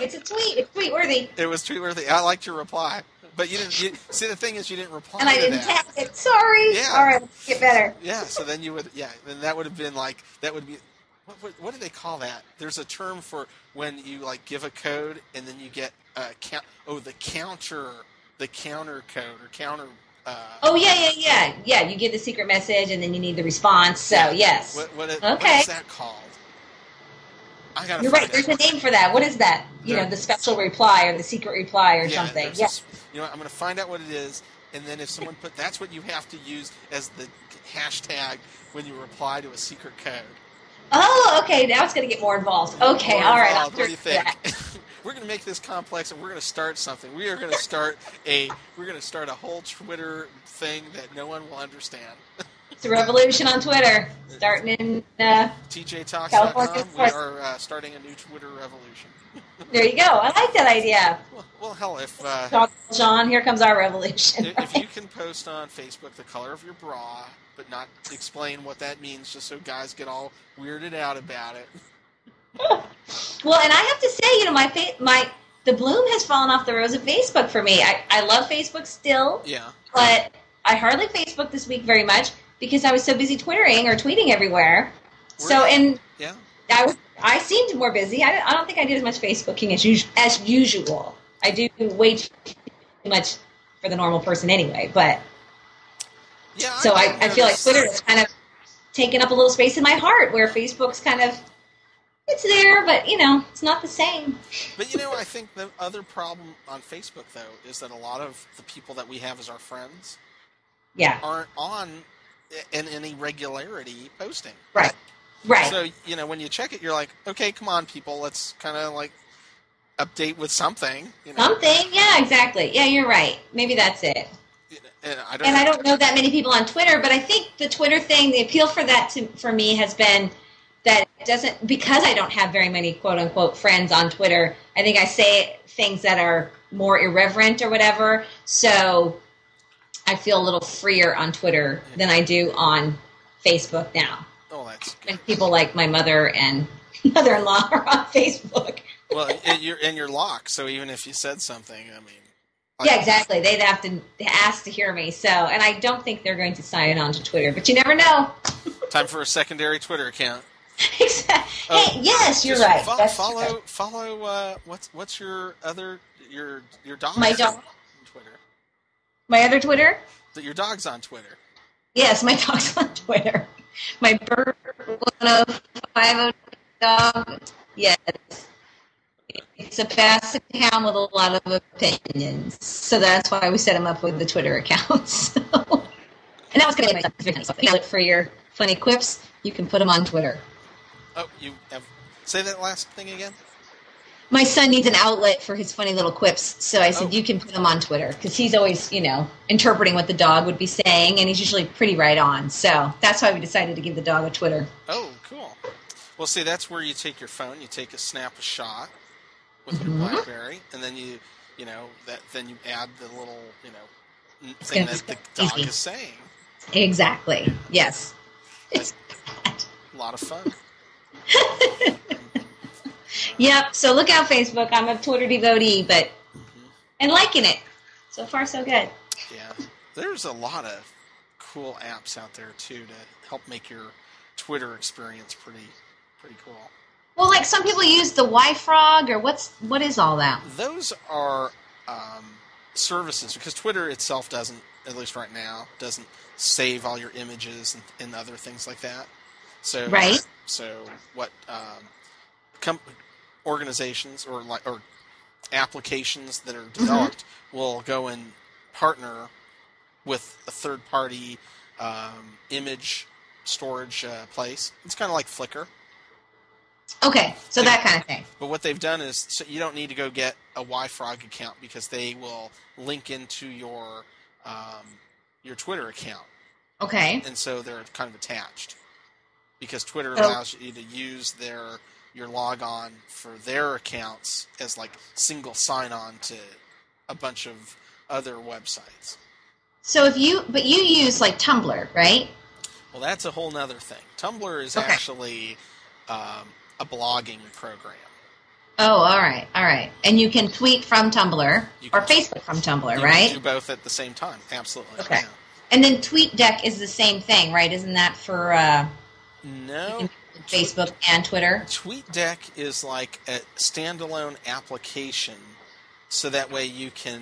Speaker 3: It's a tweet. It's tweet worthy.
Speaker 2: It was tweet worthy. I liked your reply, but you didn't. You, see, the thing is, you didn't reply
Speaker 3: And I didn't
Speaker 2: that.
Speaker 3: tag it. Sorry.
Speaker 2: Yeah.
Speaker 3: All right, get better.
Speaker 2: Yeah, so then you would. Yeah, then that would have been like that would be. What, what, what do they call that? There's a term for when you like give a code and then you get a count. Oh, the counter, the counter code or counter. Uh,
Speaker 3: Oh yeah, yeah, yeah, yeah. You give the secret message, and then you need the response. So yes,
Speaker 2: What, what,
Speaker 3: Okay.
Speaker 2: is that called? I gotta.
Speaker 3: you're right. There's a name for that. What is that? You
Speaker 2: There-
Speaker 3: know, the special reply or the secret reply or
Speaker 2: Yeah,
Speaker 3: something.
Speaker 2: Yes.
Speaker 3: Yeah.
Speaker 2: you know, I'm going to find out what it is, and then if someone put, that's what you have to use as the hashtag when you reply to a secret code.
Speaker 3: Oh, okay. Now it's going to get more involved. Okay,
Speaker 2: More
Speaker 3: all right.
Speaker 2: Involved. What do you think? we're going to make this complex, and we're going to start something. We are going to start a we're going to start a whole Twitter thing that no one will understand.
Speaker 3: It's a revolution on Twitter, starting in. Uh, California
Speaker 2: TJTalks.com. We are uh, starting a new Twitter revolution.
Speaker 3: there you go. I like that idea.
Speaker 2: Well, well hell, if uh,
Speaker 3: Sean, here comes our revolution.
Speaker 2: if if you can post on Facebook the color of your bra, but not explain what that means, just so guys get all weirded out about it.
Speaker 3: Well, and I have to say, you know, my fa- my the bloom has fallen off the rose of Facebook for me. I, I love Facebook still,
Speaker 2: Yeah.
Speaker 3: but I hardly Facebook this week very much because I was so busy twittering or tweeting everywhere. So,
Speaker 2: Were
Speaker 3: and
Speaker 2: Yeah.
Speaker 3: I was I seemed more busy. I, I don't think I did as much Facebooking as us- as usual. I do way too much for the normal person anyway, but
Speaker 2: Yeah.
Speaker 3: so I, I feel like Twitter has kind of taken up a little space in my heart where Facebook's kind of it's there, but you know, it's not the same.
Speaker 2: But you know, I think the other problem on Facebook though is that a lot of the people that we have as our friends
Speaker 3: Yeah.
Speaker 2: aren't on in any regularity posting.
Speaker 3: Right. Right.
Speaker 2: So you know, when you check it, you're like, okay, come on, people, let's kind of like update with something. You know,
Speaker 3: Something. Yeah, exactly. Yeah, you're right. Maybe that's it.
Speaker 2: And uh, I don't.
Speaker 3: And I don't know that many people on Twitter, but I think the Twitter thing, the appeal for that to, for me has been that it doesn't because I don't have very many quote unquote friends on Twitter. I think I say things that are more irreverent or whatever. So I feel a little freer on Twitter than I do on Facebook now.
Speaker 2: Oh, that's good.
Speaker 3: And people like my mother and mother-in-law are on Facebook.
Speaker 2: Well, and you're and you're locked. So even if you said something, I mean,
Speaker 3: Yeah, exactly. They'd have to ask to hear me. So, and I don't think they're going to sign on to Twitter, but you never know.
Speaker 2: Time for a secondary Twitter account.
Speaker 3: Exactly.
Speaker 2: Oh,
Speaker 3: hey, yes, you're right.
Speaker 2: fo-
Speaker 3: That's
Speaker 2: follow
Speaker 3: true.
Speaker 2: follow. Uh, what's what's your other your your dog?
Speaker 3: My dog.
Speaker 2: on Twitter.
Speaker 3: My other Twitter?
Speaker 2: Your dog's on Twitter.
Speaker 3: Yes, my dog's on Twitter. My bird 1050 dog. Yes. It's a basset hound with a lot of opinions. So that's why we set him up with the Twitter account. So. And that was going to be my son's so if you look for your funny quips, you can put them on Twitter.
Speaker 2: Oh, you have say that last thing again.
Speaker 3: My son needs an outlet for his funny little quips, so I said
Speaker 2: Oh.
Speaker 3: you can put them on Twitter because he's always, you know, interpreting what the dog would be saying, and he's usually pretty right on. So that's why we decided to give the dog a Twitter.
Speaker 2: Oh, cool. Well, see, that's where you take your phone, you take a snap a shot with
Speaker 3: Mhm.
Speaker 2: your BlackBerry, and then you, you know, that then you add the little, you know, thing that the dog
Speaker 3: easy.
Speaker 2: is saying.
Speaker 3: Exactly. Yes.
Speaker 2: That's a lot of fun.
Speaker 3: Yep. So look out, Facebook. I'm a Twitter devotee, but
Speaker 2: Mhm.
Speaker 3: and liking it. So far, so good.
Speaker 2: Yeah, there's a lot of cool apps out there too to help make your Twitter experience pretty, pretty cool.
Speaker 3: Well, like some people use the Y-Frog, or what's what is all that?
Speaker 2: Those are um, services because Twitter itself doesn't, at least right now, doesn't save all your images and, and other things like that. So
Speaker 3: Right.
Speaker 2: So what um, com- organizations or like or applications that are developed will go and partner with a third party um, image storage uh, place. It's kind of like Flickr.
Speaker 3: Okay, so that kind of thing.
Speaker 2: But what they've done is so you don't need to go get a YFrog account because they will link into your um, your Twitter account,
Speaker 3: Okay.
Speaker 2: and so they're kind of attached. Because Twitter
Speaker 3: Oh.
Speaker 2: allows you to use their your logon for their accounts as like single sign on to a bunch of other websites.
Speaker 3: So if you, but you use like Tumblr, right?
Speaker 2: Well, that's a whole nother thing. Tumblr is
Speaker 3: Okay.
Speaker 2: actually um, a blogging program.
Speaker 3: Oh, all right, all right. And you can tweet from Tumblr
Speaker 2: You
Speaker 3: or Facebook from Tumblr,
Speaker 2: You
Speaker 3: right?
Speaker 2: can do both at the same time. Absolutely.
Speaker 3: Okay.
Speaker 2: yeah.
Speaker 3: And then TweetDeck is the same thing, right? Isn't that for uh,
Speaker 2: No.
Speaker 3: Facebook and Twitter?
Speaker 2: TweetDeck is like a standalone application, so that way you can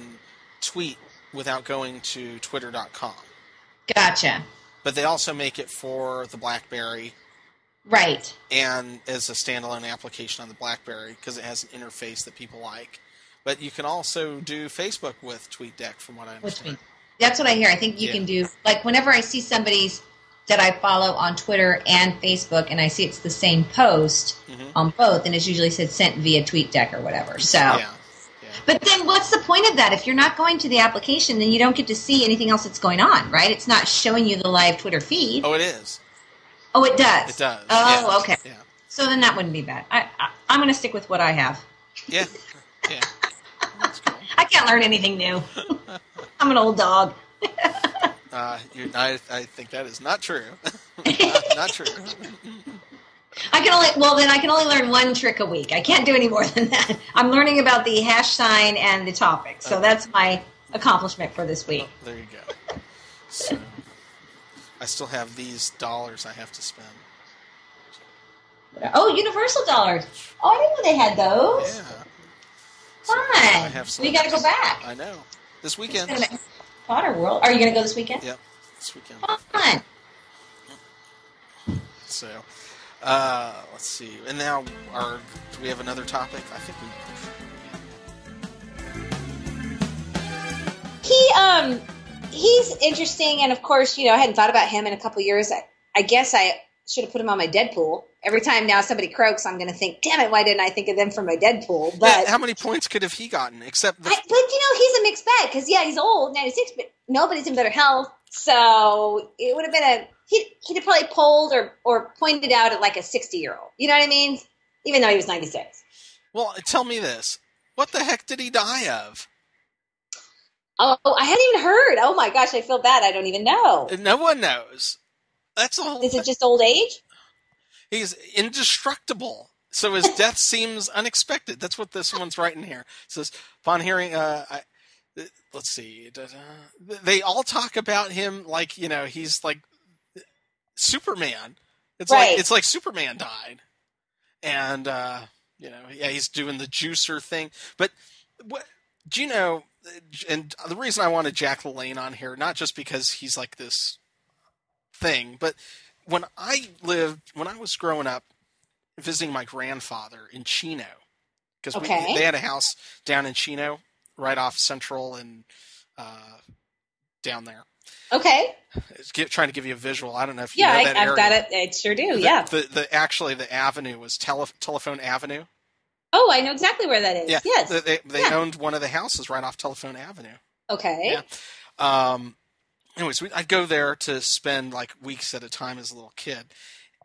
Speaker 2: tweet without going to twitter.com.
Speaker 3: Gotcha.
Speaker 2: But they also make it for the BlackBerry
Speaker 3: Right.
Speaker 2: and as a standalone application on the BlackBerry because it has an interface that people like. But you can also do Facebook with TweetDeck, from what I understand.
Speaker 3: that's what I hear. I think you
Speaker 2: Yeah.
Speaker 3: can do like whenever I see somebody's that I follow on Twitter and Facebook, and I see it's the same post
Speaker 2: Mhm.
Speaker 3: on both, and it's usually said sent via TweetDeck or whatever. So,
Speaker 2: Yeah. yeah.
Speaker 3: but then what's the point of that? If you're not going to the application, then you don't get to see anything else that's going on, right? It's not showing you the live Twitter feed.
Speaker 2: Oh, it is.
Speaker 3: Oh, it does.
Speaker 2: It does.
Speaker 3: Oh,
Speaker 2: yeah.
Speaker 3: okay.
Speaker 2: Yeah.
Speaker 3: So then that wouldn't be bad. I, I I'm going to stick with what I have.
Speaker 2: Yeah. Yeah. That's cool.
Speaker 3: I can't learn anything new. I'm an old dog.
Speaker 2: Uh, you I, I think that is not true. not, not true.
Speaker 3: I can only well then I can only learn one trick a week. I can't do any more than that. I'm learning about the hash sign and the topic. So that's my accomplishment for this week.
Speaker 2: There you go. So, I still have these dollars I have to spend.
Speaker 3: Oh, Universal dollars. Oh, I didn't know they had those.
Speaker 2: Yeah. So,
Speaker 3: Fun.
Speaker 2: Have
Speaker 3: we got to go back.
Speaker 2: I know. This weekend.
Speaker 3: Potter World. Are you going to go this weekend?
Speaker 2: Yep. This weekend.
Speaker 3: Fun.
Speaker 2: So, uh, let's see. And now, our do we have another topic? I think we.
Speaker 5: He um he's interesting and of course, you know, I hadn't thought about him in a couple years. I, I guess I should have put him on my Deadpool. Every time now somebody croaks, I'm going to think, "Damn it, why didn't I think of them for my Deadpool?" But
Speaker 2: Yeah, how many points could have he gotten? Except the,
Speaker 5: I, but you know, he's a mixed bag because yeah, he's old, 96, but nobody's in better health. So it would have been a
Speaker 3: he he'd have probably polled or or pointed out at like a sixty year old. You know what I mean? Even though he was ninety six.
Speaker 2: Well, tell me this: what the heck did he die of?
Speaker 3: Oh, I hadn't even heard. Oh my gosh, I feel bad. I don't even know.
Speaker 2: No one knows. That's the whole.
Speaker 3: Is it just old age?
Speaker 2: He's indestructible. So his death seems unexpected. That's what this one's writing here. It says upon hearing, uh, I, let's see, they all talk about him like you know he's like Superman. It's
Speaker 3: Right.
Speaker 2: like it's like Superman died, and uh, you know yeah he's doing the juicer thing. But what do you know? And the reason I wanted Jack LaLanne on here, not just because he's like this thing, but when I lived when I was growing up, visiting my grandfather in Chino, because
Speaker 3: Okay.
Speaker 2: they had a house down in Chino, right off Central and uh, down there.
Speaker 3: Okay.
Speaker 2: It's gi- trying to give you a visual. I don't know if you
Speaker 3: Yeah,
Speaker 2: know
Speaker 3: I,
Speaker 2: that
Speaker 3: I've
Speaker 2: area.
Speaker 3: got it. I sure do.
Speaker 2: The,
Speaker 3: yeah.
Speaker 2: The, the actually the avenue was tele, Telephone Avenue.
Speaker 3: Oh, I know exactly where that is.
Speaker 2: Yeah.
Speaker 3: Yes.
Speaker 2: They they,
Speaker 3: Yeah.
Speaker 2: owned one of the houses right off Telephone Avenue.
Speaker 3: okay.
Speaker 2: Yeah. Um, anyways, we, I'd go there to spend like weeks at a time as a little kid.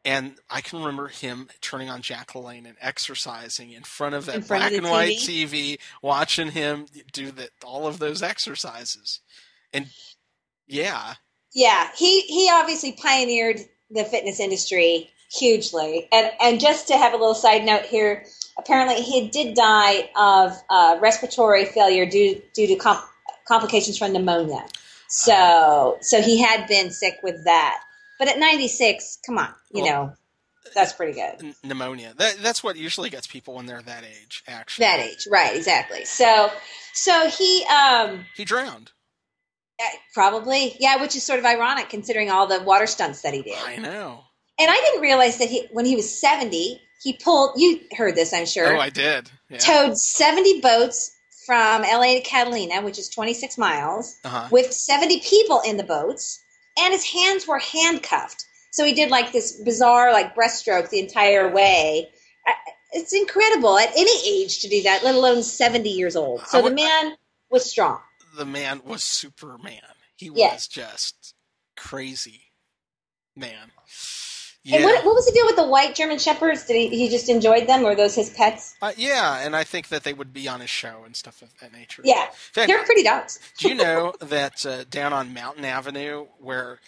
Speaker 2: And I can remember him turning on Jack LaLanne and exercising in front of that
Speaker 3: front
Speaker 2: black
Speaker 3: the
Speaker 2: and white TV, watching him do the, all of those exercises. And yeah,
Speaker 3: Yeah, he he obviously pioneered the fitness industry hugely. And and just to have a little side note here, apparently he did die of uh, respiratory failure due due to com- complications from pneumonia. So so he had been sick with that. But at 96, come on, you
Speaker 2: Well-
Speaker 3: know, that's pretty good.
Speaker 2: pneumonia. That, that's what usually gets people when they're that age, actually.
Speaker 3: That age, right? Exactly. So so he um
Speaker 2: He drowned.
Speaker 3: probably yeah, which is sort of ironic considering all the water stunts that he did.
Speaker 2: I know.
Speaker 3: And I didn't realize that he, when he was 70, he pulled, you heard this, I'm sure,
Speaker 2: Oh, I did. Yeah.
Speaker 3: towed 70 boats from LA to Catalina, which is 26 miles,
Speaker 2: Uh-huh.
Speaker 3: with 70 people in the boats, and his hands were handcuffed. So he did like this bizarre, like breaststroke the entire way. It's incredible at any age to do that, let alone 70 years old. So the
Speaker 2: would-
Speaker 3: man was strong.
Speaker 2: The man was Superman. He was just crazy. Man.
Speaker 3: And what, what was the deal with the white German shepherds? Did he, he just enjoyed them, or those his pets?
Speaker 2: Uh, yeah, and I think that they would be on his show and stuff of that nature.
Speaker 3: Yeah,
Speaker 2: fact,
Speaker 3: they're pretty dogs.
Speaker 2: do you know that uh, down on Mountain Avenue, where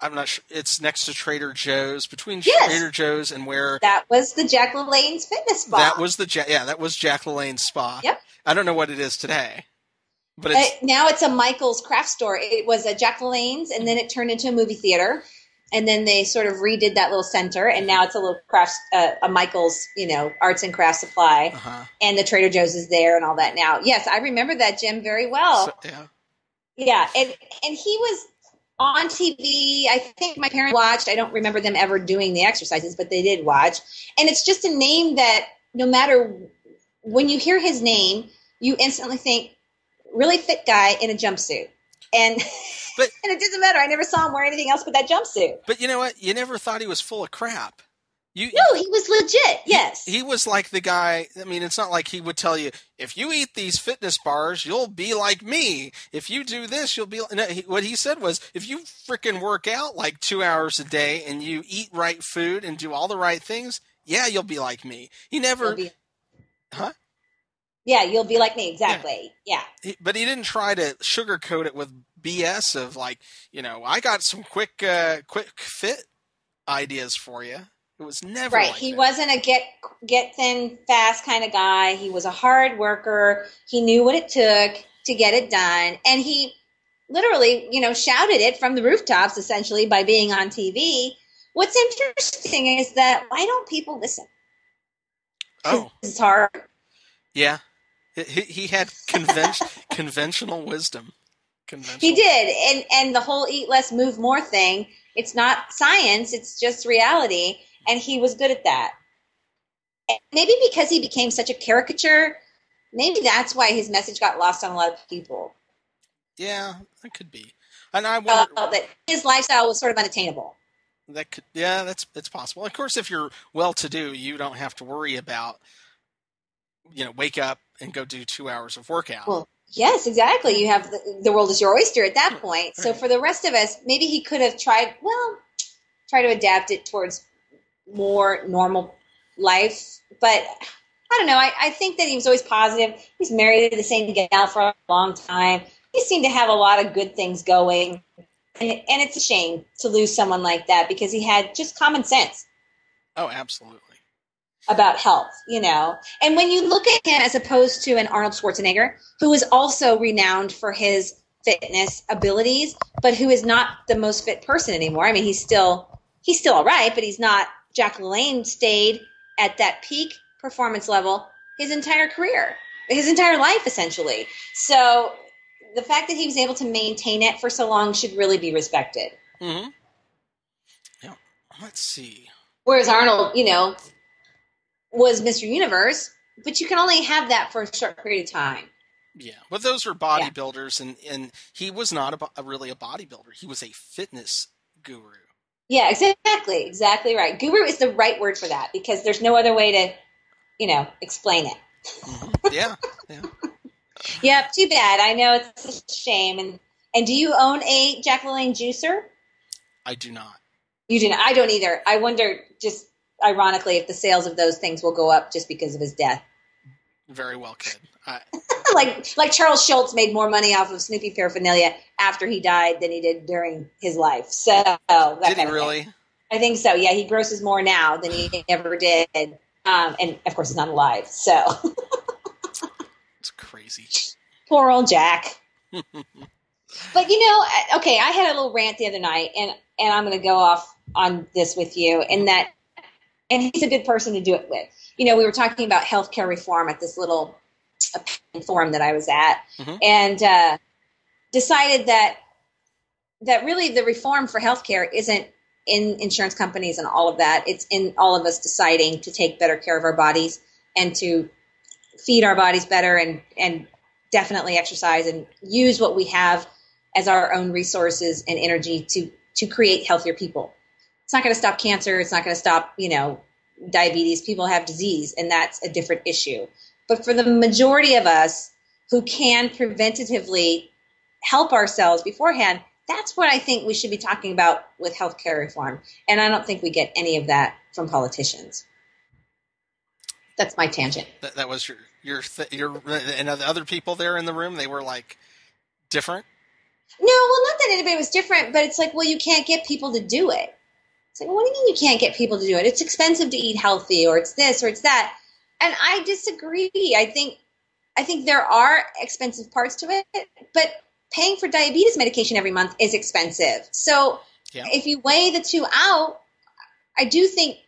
Speaker 2: I'm not sure, it's next to Trader Joe's, between
Speaker 3: Yes.
Speaker 2: Trader Joe's and where
Speaker 3: That was the Jack LaLanne's fitness spa.
Speaker 2: that was the Ja- yeah that was Jack LaLanne's spa.
Speaker 3: Yep.
Speaker 2: I don't know what it is today, but
Speaker 3: Uh, now it's a Michael's craft store. It was a Jack LaLanne's, and then it turned into a movie theater, and then they sort of redid that little center, and now it's a little craft, uh, a Michael's, you know, arts and craft supply,
Speaker 2: uh-huh.
Speaker 3: and the Trader Joe's is there and all that. Now, yes, I remember that gym very well.
Speaker 2: So- yeah.
Speaker 3: Yeah, and and he was on TV. I think my parents watched. I don't remember them ever doing the exercises, but they did watch. And it's just a name that no matter when you hear his name, you instantly think really fit guy in a jumpsuit. And
Speaker 2: But-
Speaker 3: and it doesn't matter. I never saw him wear anything else but that jumpsuit.
Speaker 2: But you know what? You never thought he was full of crap. You
Speaker 3: No, he was legit. Yes.
Speaker 2: he was like the guy. I mean, it's not like he would tell you if you eat these fitness bars, you'll be like me. If you do this, you'll be. No, he, what he said was, if you freaking work out like two hours a day and you eat right food and do all the right things, yeah, you'll be like me. He never,
Speaker 3: be-
Speaker 2: Huh?
Speaker 3: Yeah, you'll be like me. Exactly. Yeah.
Speaker 2: he, but he didn't try to sugarcoat it with BS of like, you know, I got some quick, uh, quick fit ideas for you. It was never
Speaker 3: right
Speaker 2: like
Speaker 3: he
Speaker 2: that.
Speaker 3: wasn't a get get thin fast kind of guy he was a hard worker he knew what it took to get it done and he literally you know shouted it from the rooftops essentially by being on tv what's interesting is that why don't people listen
Speaker 2: Oh,
Speaker 3: it's hard
Speaker 2: yeah. He, he had convention, conventional wisdom. Conventional.
Speaker 3: he did and and the whole eat less move more thing it's not science it's just reality and he was good at that maybe because he became such a caricature maybe that's why his message got lost on a lot of people
Speaker 2: Yeah, that could be. And I wonder
Speaker 3: uh, that his lifestyle was sort of unattainable
Speaker 2: that could. Yeah, that's it's possible. Of course, if you're well-to-do, you don't have to worry about. You know, wake up and go do two hours of workout.
Speaker 3: well yes exactly you have the, the world is your oyster at that hmm, point so
Speaker 2: Right.
Speaker 3: for the rest of us maybe he could have tried well try to adapt it towards more normal life. But I don't know. I, I think that he was always positive. He's married to the same gal for a long time. He seemed to have a lot of good things going. And, and it's a shame to lose someone like that because he had just common sense
Speaker 2: Oh, absolutely.
Speaker 3: About health, you know. And when you look at him as opposed to an Arnold Schwarzenegger, who is also renowned for his fitness abilities, but who is not the most fit person anymore. I mean, he's still he's still all right, but he's not. Jack LaLanne stayed at that peak performance level his entire career, his entire life, essentially. So the fact that he was able to maintain it for so long should really be respected.
Speaker 2: Mm-hmm. Yeah. Let's see.
Speaker 3: Whereas Arnold, you know, was Mr. Universe, but you can only have that for a short period of time.
Speaker 2: Yeah, but those were bodybuilders, and and he was not a, a really a bodybuilder. He was a fitness guru.
Speaker 3: Yeah, exactly, exactly right. Guru is the right word for that because there's no other way to, you know, explain it.
Speaker 2: Mhm. Yeah, yeah.
Speaker 3: Yep, too bad. I know it's a shame. And and do you own a Jack LaLanne juicer?
Speaker 2: I do not.
Speaker 3: You do not. I don't either. I wonder, just ironically, if the sales of those things will go up just because of his death.
Speaker 2: Very well kid. I,
Speaker 3: like like Charles Schulz made more money off of Snoopy paraphernalia after he died than he did during his life. So
Speaker 2: did he
Speaker 3: kind of thing.
Speaker 2: really?
Speaker 3: I think so. Yeah, he grosses more now than he ever did. Um, and of course, he's not alive. So
Speaker 2: It's crazy.
Speaker 3: poor old Jack. But you know, okay, I had a little rant the other night, and and I'm going to go off on this with you, and that, and he's a good person to do it with. You know, we were talking about healthcare reform at this little forum that I was at,
Speaker 2: Mhm.
Speaker 3: and uh, decided that that really the reform for healthcare isn't in insurance companies and all of that. It's in all of us deciding to take better care of our bodies and to feed our bodies better and and definitely exercise and use what we have as our own resources and energy to to create healthier people. It's not going to stop cancer. It's not going to stop, you know, diabetes. People have disease, and that's a different issue. But for the majority of us who can preventatively help ourselves beforehand, that's what I think we should be talking about with healthcare reform. And I don't think we get any of that from politicians. That's my tangent.
Speaker 2: That, that was your your th- your and the other people there in the room. They were like different.
Speaker 3: No, well, not that anybody was different, but it's like, well, you can't get people to do it. It's like, what do you mean you can't get people to do it? It's expensive to eat healthy, or it's this, or it's that. And I disagree. I think, I think there are expensive parts to it, but paying for diabetes medication every month is expensive. So
Speaker 2: Yeah.
Speaker 3: if you weigh the two out, I do think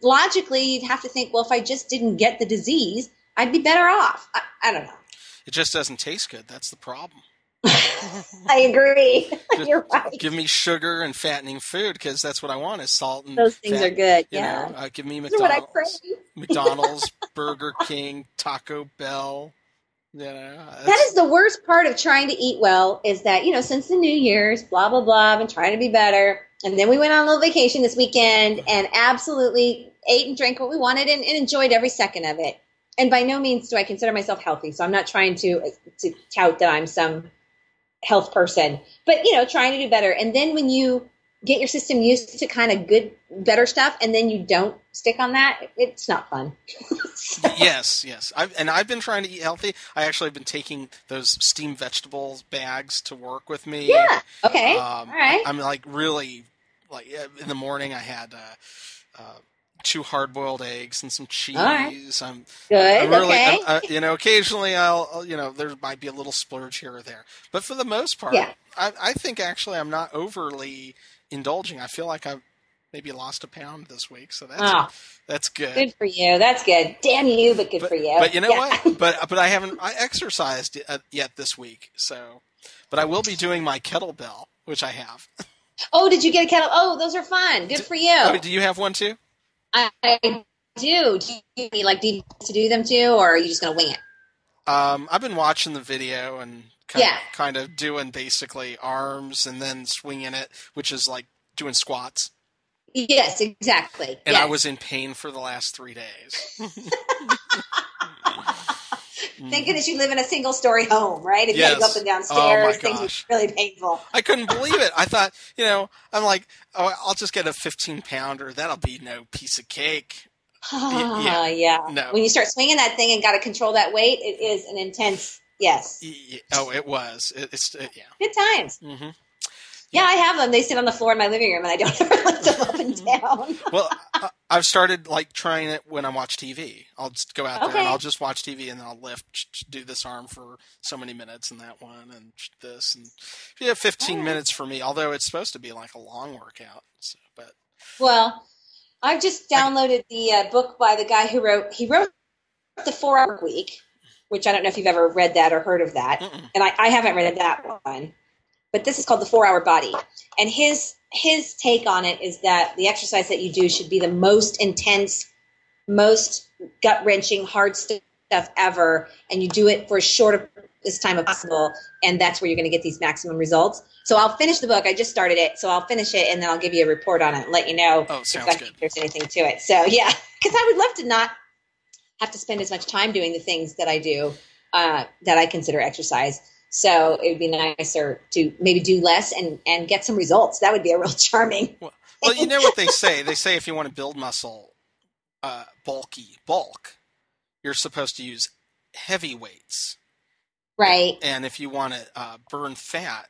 Speaker 3: logically you'd have to think, well, if I just didn't get the disease, I'd be better off. I, I don't know.
Speaker 2: It just doesn't taste good. That's the problem.
Speaker 3: I agree.
Speaker 2: Just
Speaker 3: You're right.
Speaker 2: Give me sugar and fattening food because that's what I want is salt and
Speaker 3: Those things
Speaker 2: fat,
Speaker 3: are good.
Speaker 2: You
Speaker 3: Yeah.
Speaker 2: know, uh, give me
Speaker 3: Those what I
Speaker 2: McDonald's,
Speaker 3: crave.
Speaker 2: McDonald's, Burger King, Taco Bell. You know, that's-
Speaker 3: the worst part of trying to eat well is that, you know, since the New Year's, blah, blah, blah, I've been trying to be better. And then we went on a little vacation this weekend and absolutely ate and drank what we wanted and, and enjoyed every second of it. And by no means do I consider myself healthy. So I'm not trying to, to tout that I'm some health person, but, you know, trying to do better. And then when you get your system used to kind of good, better stuff, and then you don't stick on that, it's not fun.
Speaker 2: yes, yes. I've, and I've been trying to eat healthy. I actually have been taking those steamed vegetables bags to work with me.
Speaker 3: Yeah. Okay.
Speaker 2: Um,
Speaker 3: All right.
Speaker 2: I'm like really like in the morning. I had uh, uh, two hard boiled eggs and some cheese.
Speaker 3: right.
Speaker 2: I'm,
Speaker 3: Good.
Speaker 2: I'm really,
Speaker 3: okay.
Speaker 2: I'm- uh, you know, occasionally I'll, I'll, you know, there might be a little splurge here or there, but for the most part,
Speaker 3: Yeah.
Speaker 2: I, I think actually I'm not overly indulging. I feel like I've maybe lost a pound this week, so that's
Speaker 3: Oh.
Speaker 2: that's good.
Speaker 3: Good for you. That's good. Damn you, but good
Speaker 2: But,
Speaker 3: for you.
Speaker 2: but you know
Speaker 3: Yeah.
Speaker 2: what? But but I haven't I exercised uh, yet this week, so. But I will be doing my kettlebell, which I have.
Speaker 3: Oh, did you get a kettle? Oh, those are fun. Good for you.
Speaker 2: Oh, do you have one too?
Speaker 3: I, I do. Do you need like DVDs to do them too, or are you just gonna wing it?
Speaker 2: Um, I've been watching the video and kind,
Speaker 3: Yeah.
Speaker 2: of, kind of doing basically arms and then swinging it, which is like doing squats.
Speaker 3: Yes, exactly.
Speaker 2: And I was in pain for the last three days.
Speaker 3: Thank goodness you live in a single story home, right? If you had to go up and down
Speaker 2: Oh,
Speaker 3: stairs, things would
Speaker 2: gosh.
Speaker 3: be really painful.
Speaker 2: I couldn't believe it. I thought, you know, I'm like, oh, I'll just get a 15 pounder. That'll be no piece of cake.
Speaker 3: yeah. yeah.
Speaker 2: No.
Speaker 3: When you start swinging that thing and got to control that weight, it is an intense. Yes.
Speaker 2: Oh, it was. It, it's uh, yeah.
Speaker 3: Good times.
Speaker 2: hmm
Speaker 3: Yeah, I have them. They sit on the floor in my living room, and I don't ever lift them up and down.
Speaker 2: Well, I've started like trying it when I watch TV. I'll just go out there and
Speaker 3: Okay.
Speaker 2: I'll just watch TV and then I'll lift, do this arm for so many minutes and that one and this and yeah, 15
Speaker 3: Oh.
Speaker 2: minutes for me. Although it's supposed to be like a long workout. So, but
Speaker 3: Well, I've just downloaded the uh, book by the guy who wrote. He wrote the Four Hour Week, which I don't know if you've ever read that or heard of that,
Speaker 2: mm-mm.
Speaker 3: and I, I haven't read that one. But this is called the Four Hour Body, and his his take on it is that the exercise that you do should be the most intense, most gut wrenching, hard stuff ever, and you do it for as short this time as possible, and that's where you're going to get these maximum results. So I'll finish the book. I just started it, so I'll finish it, and then I'll give you a report on it and let you know
Speaker 2: Oh,
Speaker 3: if I there's anything to it. So yeah, because I would love to not have to spend as much time doing the things that I do uh, that I consider exercise. So it would be nicer to maybe do less and and get some results. That would be a real charming.
Speaker 2: Well, well, you know what they say? They say if you want to build muscle, uh, bulky bulk, you're supposed to use heavy weights,
Speaker 3: Right.
Speaker 2: and if you want to uh, burn fat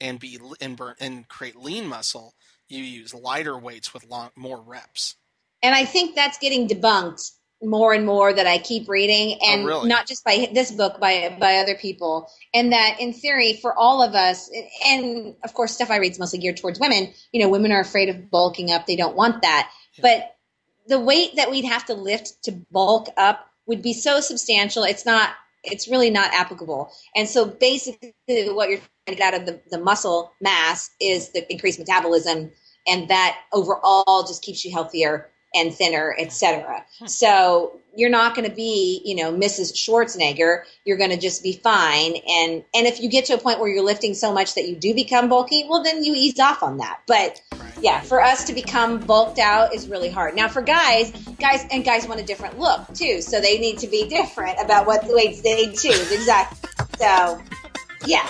Speaker 2: and be and burn and create lean muscle, you use lighter weights with long, more reps.
Speaker 3: And I think that's getting debunked more and more that I keep reading, oh, and
Speaker 2: Oh, really?
Speaker 3: not just by this book, by by other people. And that, in theory, for all of us, and of course, stuff I read is mostly geared towards women. You know, women are afraid of bulking up; they don't want that.
Speaker 2: Yeah.
Speaker 3: But the weight that we'd have to lift to bulk up would be so substantial. It's not. It's really not applicable. And so, basically, what you're trying to get out of the, the muscle mass is the increased metabolism, and that overall just keeps you healthier and thinner, etc. So you're not going to be, you know, Mrs. Schwarzenegger. You're going to just be fine. And and if you get to a point where you're lifting so much that you do become bulky, well, then you ease off on that. But yeah, for us to become bulked out is really hard. Now, for guys, guys and guys want a different look too, so they need to be different about what weights they choose. Exactly. So. Yeah.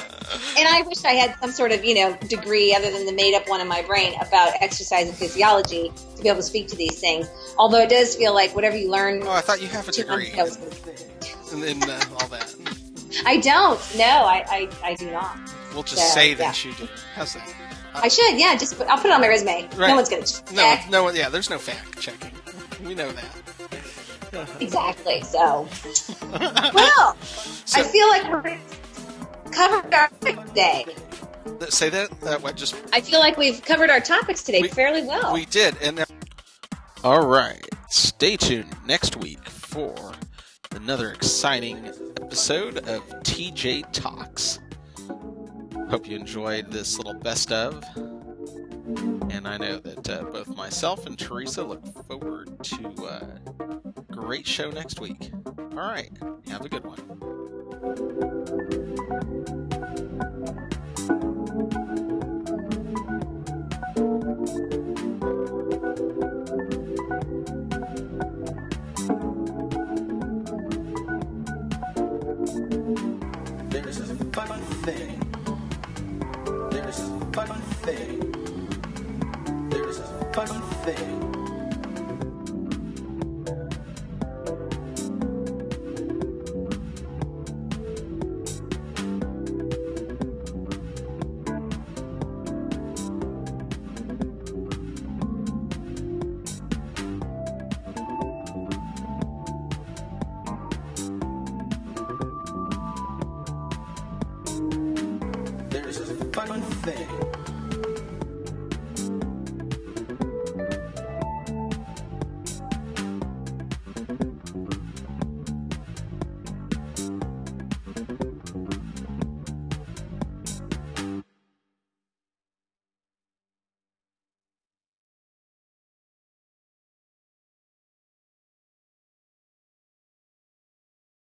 Speaker 3: And I wish I had some sort of, you know, degree other than the made up one in my brain about exercise and physiology to be able to speak to these things. Although it does feel like whatever you learn
Speaker 2: Oh, I thought you have a degree and then uh, all that.
Speaker 3: I don't. No, I, I, I do not.
Speaker 2: We'll just
Speaker 3: Yeah,
Speaker 2: say
Speaker 3: yeah.
Speaker 2: that you do. How's that?
Speaker 3: I should, yeah. Just put, I'll put it on my resume.
Speaker 2: Right.
Speaker 3: No one's going to check.
Speaker 2: No, no, yeah. There's no fact checking. We know that.
Speaker 3: Exactly. So, well,
Speaker 2: So-
Speaker 3: I feel like we're covered our today.
Speaker 2: Say that. Uh, what? Just
Speaker 3: I feel like we've covered our topics today
Speaker 2: We-
Speaker 3: fairly well.
Speaker 2: we did. And all right, stay tuned next week for another exciting episode of TJ Talks. Hope you enjoyed this little best of. And I know that uh, both myself and Teresa look forward to uh, a great show next week. All right, have a good one.
Speaker 1: There's a fun thing. There's a fun thing. There's a fun thing.